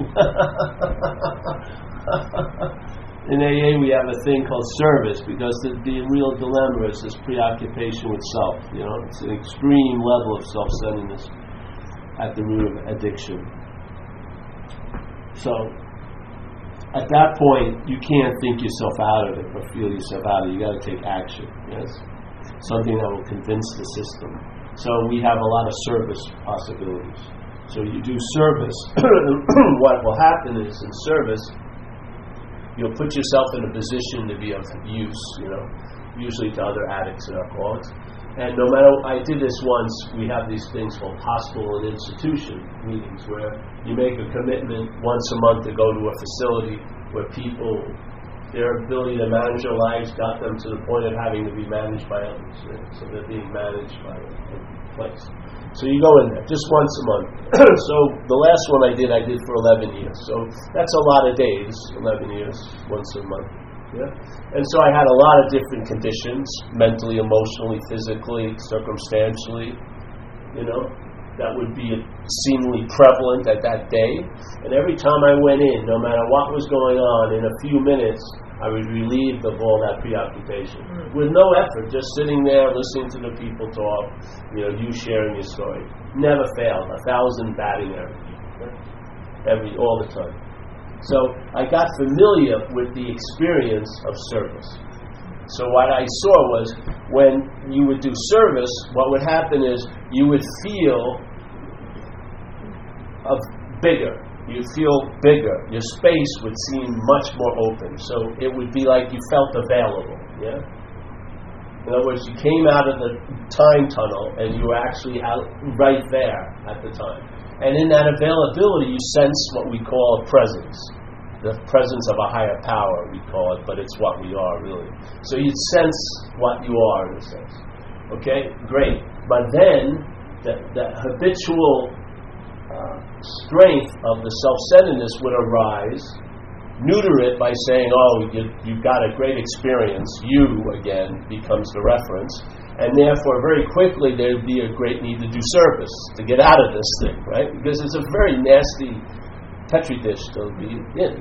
In AA, we have a thing called service because the, the real dilemma is this preoccupation with self. You know, it's an extreme level of self-centeredness at the root of addiction. So, at that point, you can't think yourself out of it or feel yourself out of it. You got to take action. Yes, something that will convince the system. So we have a lot of service possibilities. So you do service. what will happen is in service, you'll put yourself in a position to be of use, you know, usually to other addicts and alcoholics. And no matter, I did this once, we have these things called hospital and institution meetings where you make a commitment once a month to go to a facility where people, their ability to manage their lives got them to the point of having to be managed by others. Right? So they're being managed by a place. So you go in there just once a month. so the last one I did, I did for 11 years. So that's a lot of days, 11 years, once a month. Yeah? And so I had a lot of different conditions mentally, emotionally, physically, circumstantially, you know, that would be seemingly prevalent at that day. And every time I went in, no matter what was going on, in a few minutes, I was relieved of all that preoccupation mm. with no effort, just sitting there listening to the people talk, you know, you sharing your story. Never failed, a thousand batting average, every all the time. So I got familiar with the experience of service. So what I saw was when you would do service, what would happen is you would feel of bigger. You'd feel bigger. Your space would seem much more open. So it would be like you felt available. Yeah. In other words, you came out of the time tunnel and you were actually out right there at the time. And in that availability, you sense what we call a presence. The presence of a higher power, we call it, but it's what we are, really. So you sense what you are, in a sense. Okay? Great. But then, that, the habitual uh, strength of the self centeredness would arise, neuter it by saying, Oh, you, you've got a great experience. You, again, becomes the reference and therefore very quickly there'd be a great need to do service to get out of this thing, right? Because it's a very nasty petri dish to be in.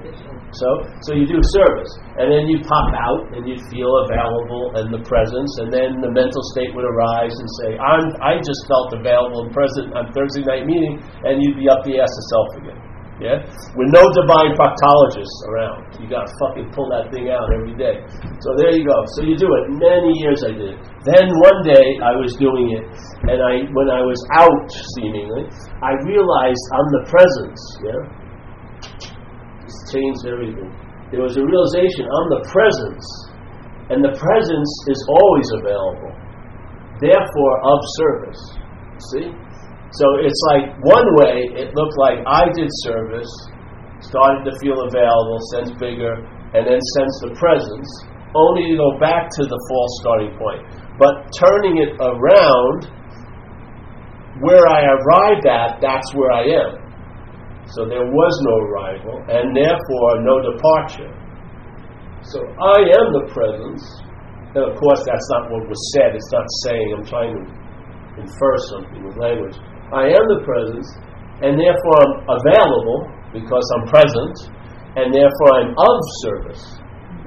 So, so you do a service, and then you pop out, and you feel available and the presence, and then the mental state would arise and say, "I'm, I just felt available and present on Thursday night meeting," and you'd be up the ass of self again. Yeah? With no divine proctologists around. You gotta fucking pull that thing out every day. So there you go. So you do it. Many years I did. It. Then one day I was doing it, and I when I was out, seemingly, I realized I'm the presence. Yeah? It's changed everything. There was a realization I'm the presence. And the presence is always available. Therefore of service. See? So it's like one way it looked like I did service, started to feel available, sense bigger, and then sense the presence, only to go back to the false starting point. But turning it around, where I arrived at, that's where I am. So there was no arrival, and therefore no departure. So I am the presence. And of course, that's not what was said. It's not saying, I'm trying to infer something with language. I am the presence, and therefore I'm available because I'm present, and therefore I'm of service,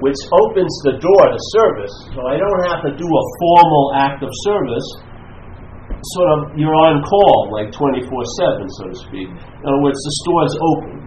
which opens the door to service. So I don't have to do a formal act of service. Sort of, you're on call, like 24 7, so to speak. In other words, the store's open.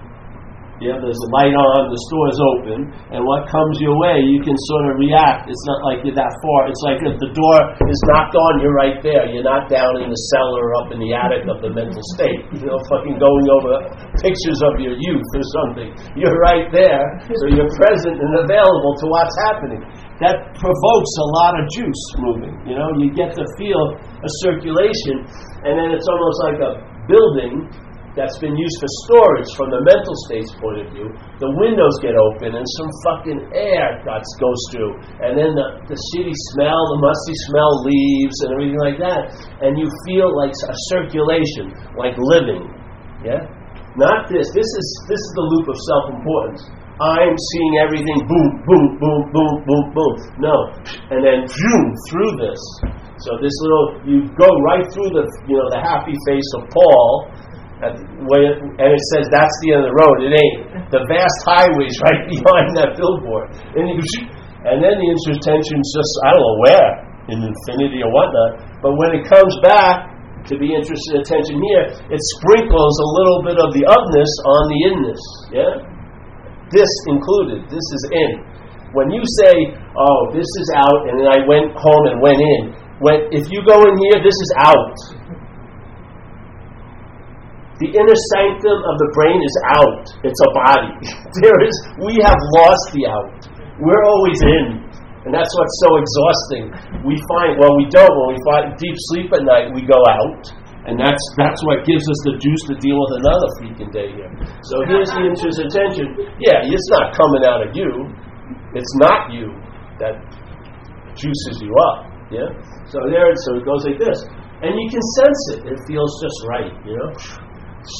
Yeah, there's a light on, the store is open, and what comes your way, you can sort of react. It's not like you're that far. It's like if the door is knocked on, you're right there. You're not down in the cellar or up in the attic of the mental state, you know, fucking going over pictures of your youth or something. You're right there, so you're present and available to what's happening. That provokes a lot of juice moving. You know, you get to feel a circulation, and then it's almost like a building that's been used for storage from the mental state's point of view, the windows get open and some fucking air goes through. And then the, the shitty smell, the musty smell leaves and everything like that. And you feel like a circulation, like living. Yeah? Not this. This is this is the loop of self-importance. I'm seeing everything boom, boom, boom, boom, boom, boom. No. And then zoom through this. So this little you go right through the you know the happy face of Paul and it says that's the end of the road. It ain't. The vast highway's right behind that billboard. And, you, and then the intention's just, I don't know where, in infinity or whatnot. But when it comes back to be interested attention here, it sprinkles a little bit of the upness on the inness. Yeah? This included. This is in. When you say, oh, this is out, and then I went home and went in, when, if you go in here, this is out. The inner sanctum of the brain is out. It's a body. there is we have lost the out. We're always in. And that's what's so exhausting. We find, well, we don't. When we find deep sleep at night, we go out. And that's, that's what gives us the juice to deal with another freaking day here. So here's the interest attention. Yeah, it's not coming out of you. It's not you that juices you up. Yeah? So there, so it goes like this. And you can sense it. It feels just right, you know?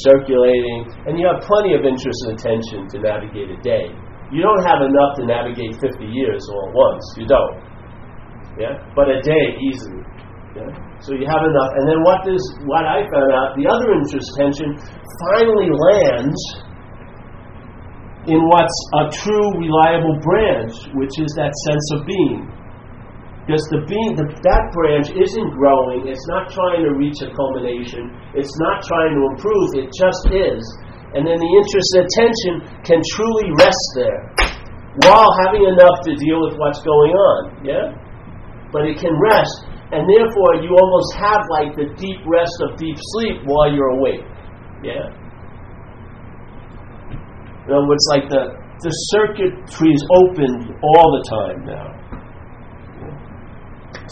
Circulating. And you have plenty of interest and attention to navigate a day. You don't have enough to navigate 50 years all at once. You don't. Yeah? But a day easily. Yeah? So you have enough. And then what this what I found out, the other interest tension finally lands in what's a true reliable branch, which is that sense of being. Because the being the, that branch isn't growing, it's not trying to reach a culmination, it's not trying to improve, it just is and then the interest and attention can truly rest there while having enough to deal with what's going on. Yeah? But it can rest, and therefore you almost have like the deep rest of deep sleep while you're awake. Yeah? In other words, like the, the circuitry is open all the time now.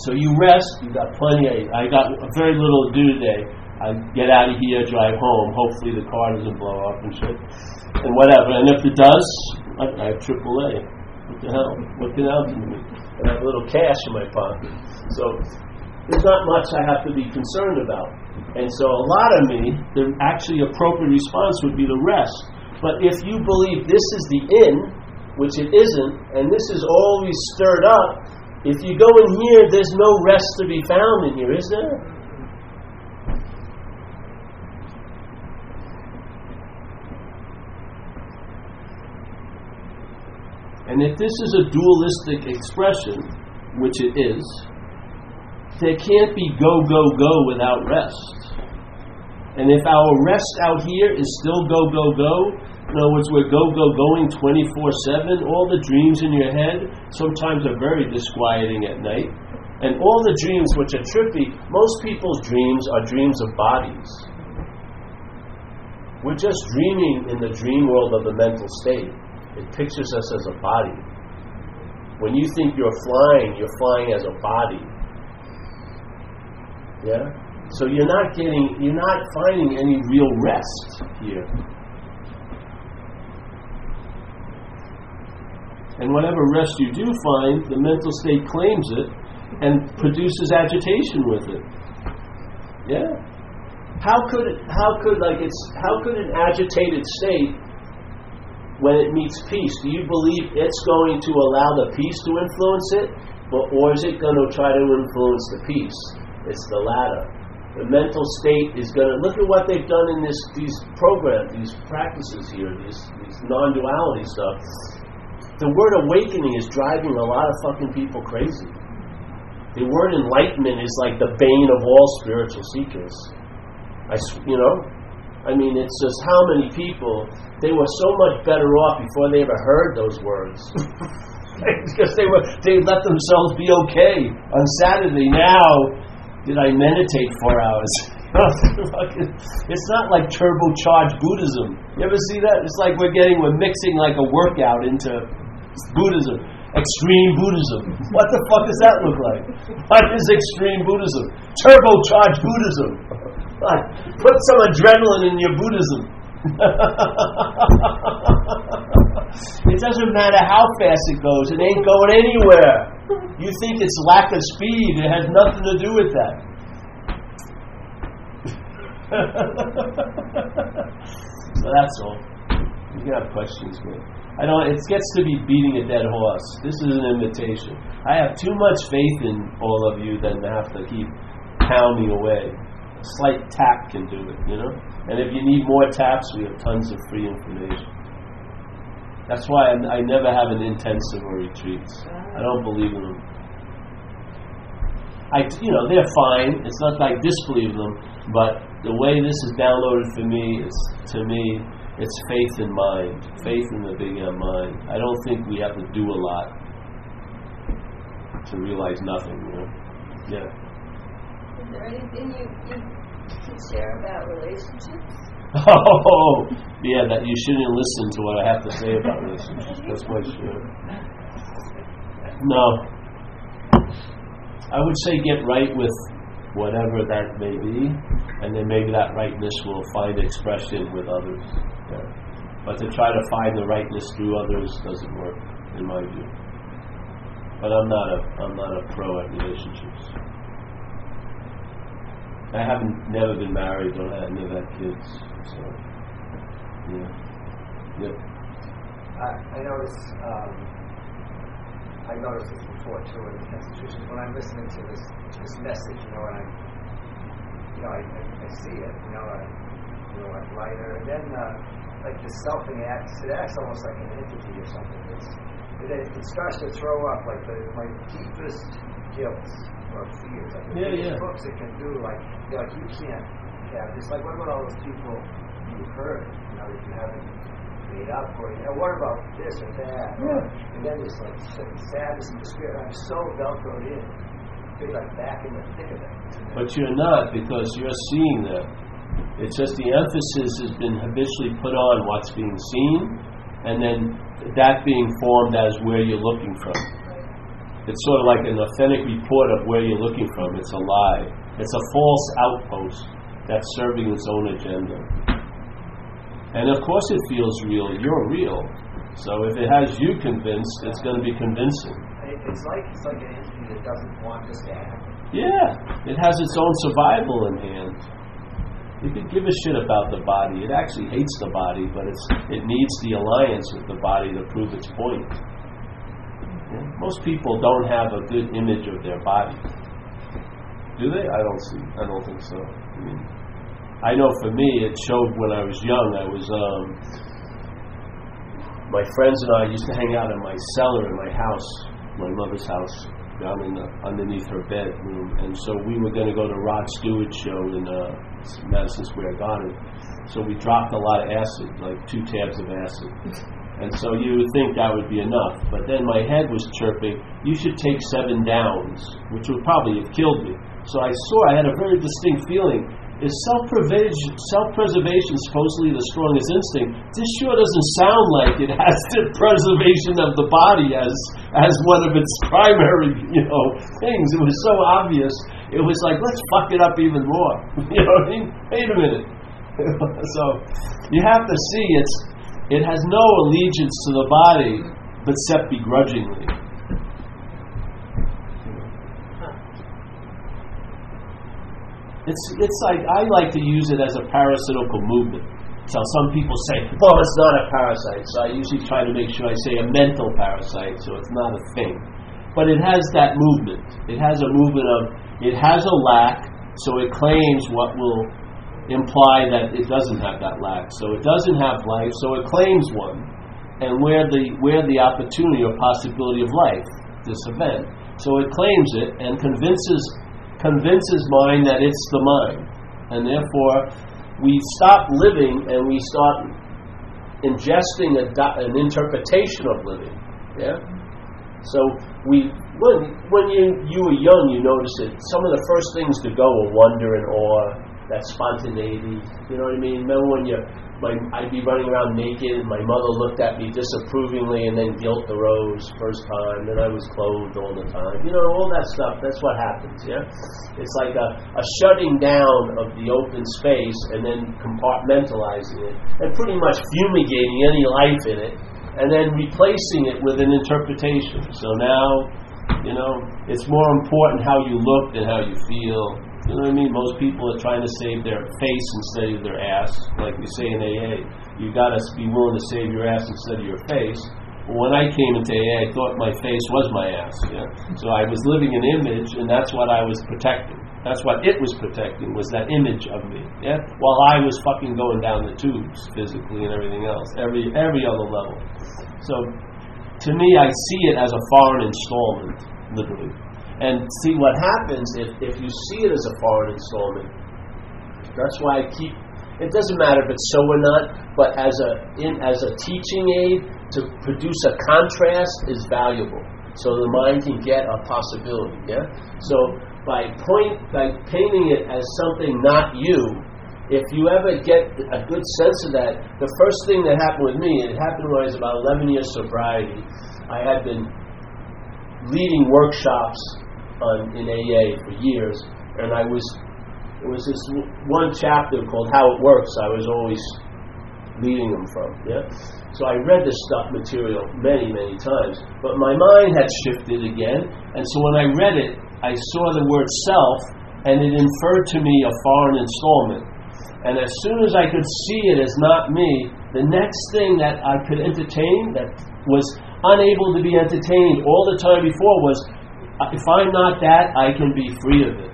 So you rest, you got plenty of, I got very little to do today I get out of here, drive home. Hopefully the car doesn't blow up and shit, and whatever. And if it does, I, I have AAA. What the hell? What can happen to me? I have a little cash in my pocket. So there's not much I have to be concerned about. And so a lot of me, the actually appropriate response would be to rest. But if you believe this is the end, which it isn't, and this is always stirred up, if you go in here, there's no rest to be found in here, is there? And if this is a dualistic expression, which it is, there can't be go, go, go without rest. And if our rest out here is still go, go, go, in other words, we're go, go, going 24 7, all the dreams in your head sometimes are very disquieting at night. And all the dreams which are trippy, most people's dreams are dreams of bodies. We're just dreaming in the dream world of the mental state. It pictures us as a body. When you think you're flying, you're flying as a body. Yeah? So you're not getting, you're not finding any real rest here. And whatever rest you do find, the mental state claims it and produces agitation with it. Yeah? How could it, how could like it's how could an agitated state when it meets peace, do you believe it's going to allow the peace to influence it? or is it going to try to influence the peace? It's the latter. The mental state is going to look at what they've done in this these programs, these practices here, these, these non-duality stuff. The word awakening is driving a lot of fucking people crazy. The word enlightenment is like the bane of all spiritual seekers. I, you know, I mean, it's just how many people, they were so much better off before they ever heard those words. because they were they let themselves be okay on Saturday. Now, did I meditate four hours? it's not like turbocharged Buddhism. You ever see that? It's like we're getting we're mixing like a workout into Buddhism. Extreme Buddhism. What the fuck does that look like? What is extreme Buddhism? Turbocharged Buddhism. Put some adrenaline in your Buddhism. it doesn't matter how fast it goes, it ain't going anywhere. You think it's lack of speed, it has nothing to do with that. so that's all. You got questions, man. I don't. It gets to be beating a dead horse. This is an invitation. I have too much faith in all of you than to have to keep pounding away A slight tap can do it, you know? And if you need more taps, we have tons of free information. That's why I, I never have an intensive or retreats. I don't believe in them. I, you know, they're fine. It's not that I disbelieve them, but the way this is downloaded for me is, to me, it's faith in mind, faith in the big M mind. I don't think we have to do a lot to realize nothing, you know? Yeah Is there anything you, you can share about relationships? Oh, yeah, that you shouldn't listen to what I have to say about relationships. That's my sure. No, I would say get right with whatever that may be, and then maybe that rightness will find expression with others. Yeah. But to try to find the rightness through others doesn't work, in my view. But I'm not a I'm not a pro at relationships. I haven't never been married or I never had kids. So yeah. Yep. I, I notice um, I noticed this before too in institutions when I'm listening to this this message, you know, and I you know I, I, I see it, you know, I you know like lighter, and then uh, like the selfing acts, it acts almost like an entity or something. It's, it, it starts to throw up like the, my deepest guilt or fears. Like the Yeah, yeah. books it can do, like you know, like you can't have this. Like what about all those people you've heard, you know, that you haven't made up for? You know, what about this or that? Or, and then there's like sadness and despair. I'm so velcroed in, feel like back in the thick of it. But you're not because you're seeing them. It's just the emphasis has been habitually put on what's being seen, and then that being formed as where you're looking from. It's sort of like an authentic report of where you're looking from. It's a lie. It's a false outpost that's serving its own agenda. And of course, it feels real. You're real. So if it has you convinced, it's going to be convincing. It's like it's like an entity that doesn't want this to happen. Yeah, it has its own survival in hand. You could give a shit about the body. It actually hates the body, but it's it needs the alliance with the body to prove its point. Yeah, Most people don't have a good image of their body. Do they? I don't see. I don't think so. I mean, I know for me, it showed when I was young. I was um, my friends and I used to hang out in my cellar in my house, my mother's house, down in the, underneath her bedroom. And so we were going to go to Rod Stewart's show in uh, Madison Square Garden. So we dropped a lot of acid, like two tabs of acid. And so you would think that would be enough. But then my head was chirping, you should take seven downs, which would probably have killed me. So I saw, I had a very distinct feeling. Is self-preservation, supposedly the strongest instinct? This sure doesn't sound like it has the preservation of the body as as one of its primary, you know, things. It was so obvious. It was like, let's fuck it up even more. You know what I mean? Wait a minute. so you have to see it's it has no allegiance to the body, but set begrudgingly. It's it's like I like to use it as a parasitical movement. So some people say, well, it's not a parasite. So I usually try to make sure I say a mental parasite, so it's not a thing. But it has that movement. It has a movement of it has a lack, so it claims what will imply that it doesn't have that lack. So it doesn't have life, so it claims one. And where the where the opportunity or possibility of life, this event. So it claims it and convinces convinces mind that it's the mind. And therefore we stop living and we start ingesting a, an interpretation of living. Yeah? So we when when you you were young you notice it some of the first things to go are wonder and awe, that spontaneity. You know what I mean? Remember when you my I'd be running around naked my mother looked at me disapprovingly and then guilt arose first time, then I was clothed all the time. You know, all that stuff, that's what happens, yeah? It's like a, a shutting down of the open space and then compartmentalizing it and pretty much fumigating any life in it and then replacing it with an interpretation. So now, you know, it's more important how you look than how you feel. You know what I mean? Most people are trying to save their face instead of their ass, like we say in AA. You got to be willing to save your ass instead of your face. When I came into AA, I thought my face was my ass. Yeah? So I was living an image, and that's what I was protecting. That's what it was protecting was that image of me. Yeah, while I was fucking going down the tubes physically and everything else, every every other level. So, to me, I see it as a foreign installment, literally. And see what happens if, if you see it as a foreign installment. That's why I keep. It doesn't matter if it's so or not, but as a in as a teaching aid to produce a contrast is valuable. So the mind can get a possibility. Yeah. So by point by painting it as something not you, if you ever get a good sense of that, the first thing that happened with me, it happened when I was about 11 years sobriety. I had been leading workshops on in AA for years, and I was it was this one chapter called How It Works. I was always leading them from. Yeah. So I read this stuff material many many times, but my mind had shifted again, and so when I read it, I saw the word self, and it inferred to me a foreign installment. And as soon as I could see it as not me, the next thing that I could entertain that was unable to be entertained all the time before was if I'm not that, I can be free of it.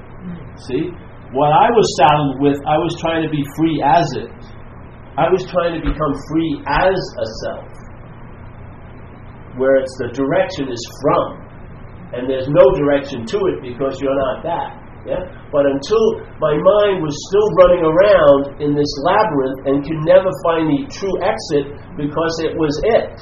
See? What I was saddled with, I was trying to be free as it. I was trying to become free as a self. Where it's the direction is from. And there's no direction to it because you're not that. Yeah? But until my mind was still running around in this labyrinth and could never find the true exit because it was it.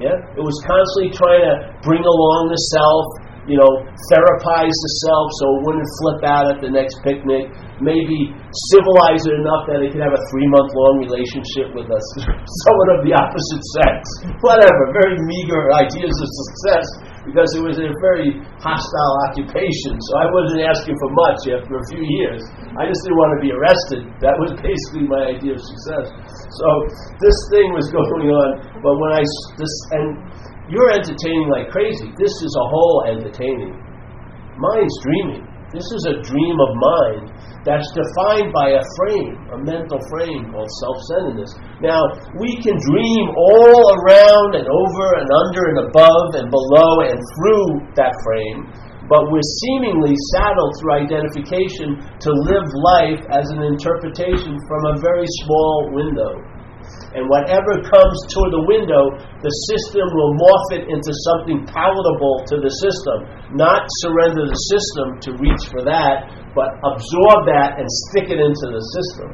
Yeah? It was constantly trying to bring along the self, you know, therapize the self so it wouldn't flip out at the next picnic, maybe civilize it enough that it could have a three month long relationship with us, someone of the opposite sex. Whatever, very meager ideas of success because it was a very hostile occupation. So I wasn't asking for much after a few years. I just didn't want to be arrested. That was basically my idea of success. So this thing was going on, but when I this and you're entertaining like crazy. This is a whole entertaining. Mine's dreaming. This is a dream of mind that's defined by a frame, a mental frame called self centeredness. Now, we can dream all around and over and under and above and below and through that frame, but we're seemingly saddled through identification to live life as an interpretation from a very small window. And whatever comes to the window, the system will morph it into something palatable to the system. Not surrender the system to reach for that, but absorb that and stick it into the system.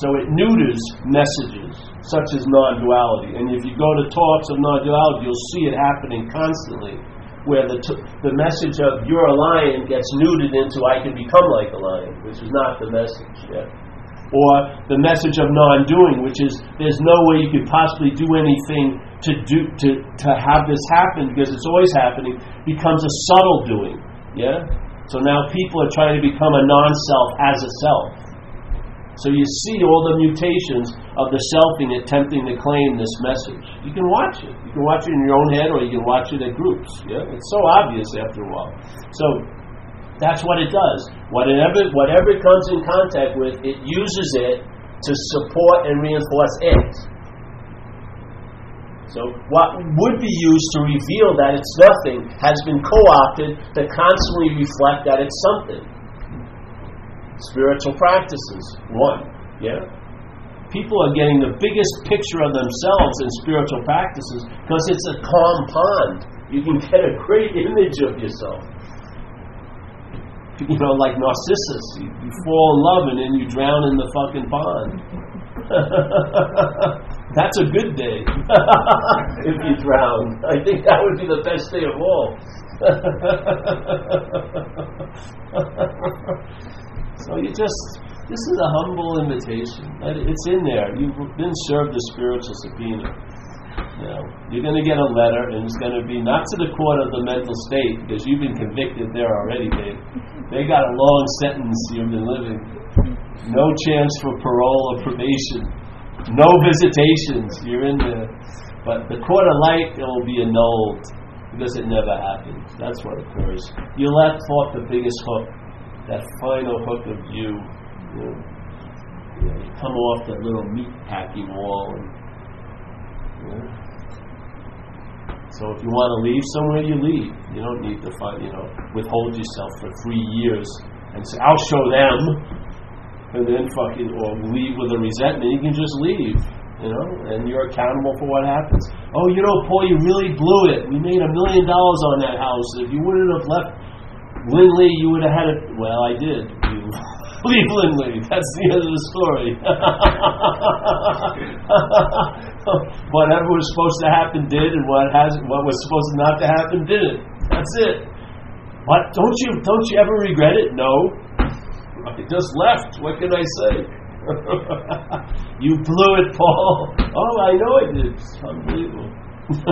So it neuters messages such as non duality. And if you go to talks of non duality, you'll see it happening constantly, where the, t- the message of you're a lion gets neutered into I can become like a lion, which is not the message yet or the message of non-doing, which is there's no way you could possibly do anything to do to, to have this happen because it's always happening, becomes a subtle doing. Yeah? So now people are trying to become a non-self as a self. So you see all the mutations of the selfing attempting to claim this message. You can watch it. You can watch it in your own head or you can watch it at groups. Yeah? It's so obvious after a while. So that's what it does. Whatever, whatever it comes in contact with, it uses it to support and reinforce it. So, what would be used to reveal that it's nothing has been co opted to constantly reflect that it's something. Spiritual practices, one. Yeah? People are getting the biggest picture of themselves in spiritual practices because it's a calm pond. You can get a great image of yourself you know, like Narcissus. You, you, fall in love and then you drown in the fucking pond. That's a good day if you drown. I think that would be the best day of all. so you just, this is a humble invitation. It's in there. You've been served a spiritual subpoena. You know, you're going to get a letter, and it's going to be not to the court of the mental state because you've been convicted there already, babe. They got a long sentence you've been living. No chance for parole or probation. No visitations. You're in there. But the court of light it will be annulled because it never happened. That's what occurs. You let off the biggest hook, that final hook of you. You, know, you come off that little meat packing wall. And, you know, so if you want to leave somewhere, you leave. You don't need to find, you know, withhold yourself for three years and say, "I'll show them," and then fucking or leave with a resentment. You can just leave, you know, and you're accountable for what happens. Oh, you know, Paul, you really blew it. We made a million dollars on that house. If you wouldn't have left Lindley, you would have had it. Well, I did. Leave That's the end of the story. Whatever was supposed to happen did, and what has what was supposed not to happen didn't. That's it. What don't you don't you ever regret it? No. I just left. What can I say? you blew it, Paul. Oh, I know I did. It's unbelievable.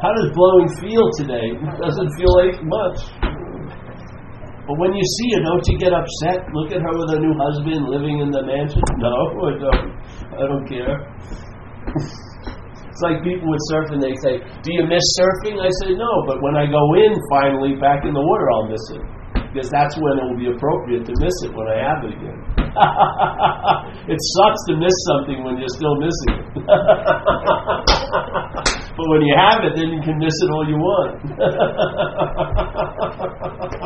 How does blowing feel today? Doesn't feel like much. But when you see her, don't you get upset? Look at her with her new husband living in the mansion. No, I don't. I don't care. it's like people with surfing. They say, "Do you miss surfing?" I say, "No," but when I go in finally back in the water, I'll miss it because that's when it will be appropriate to miss it when I have it again. it sucks to miss something when you're still missing it. but when you have it, then you can miss it all you want.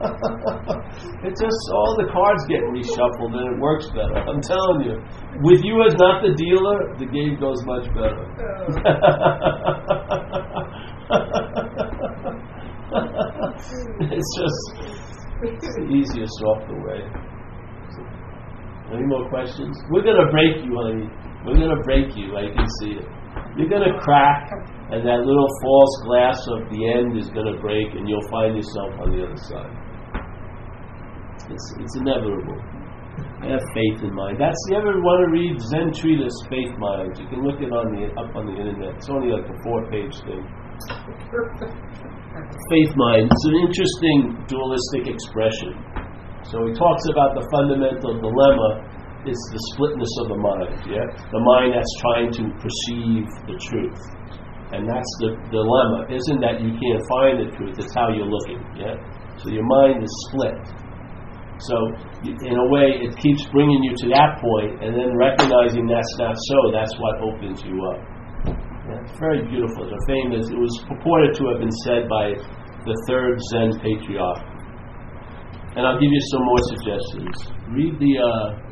it just all the cards get reshuffled and it works better. I'm telling you. With you as not the dealer, the game goes much better. it's just it's the easiest off the way. Any more questions? We're gonna break you, honey. We're gonna break you. I can see it. You're gonna crack, and that little false glass of the end is gonna break, and you'll find yourself on the other side. It's, it's inevitable. Have faith in mind. That's you ever want to read Zen treatise, Faith Minds? You can look it on the up on the internet. It's only like a four-page thing. Faith mind. It's an interesting dualistic expression. So he talks about the fundamental dilemma is the splitness of the mind. Yeah, the mind that's trying to perceive the truth, and that's the dilemma. Isn't that you can't find the truth? It's how you're looking. Yeah, so your mind is split. So, in a way, it keeps bringing you to that point, and then recognizing that's not so, that's what opens you up. Yeah, it's very beautiful. A famous, it was purported to have been said by the third Zen patriarch. And I'll give you some more suggestions. Read the, uh,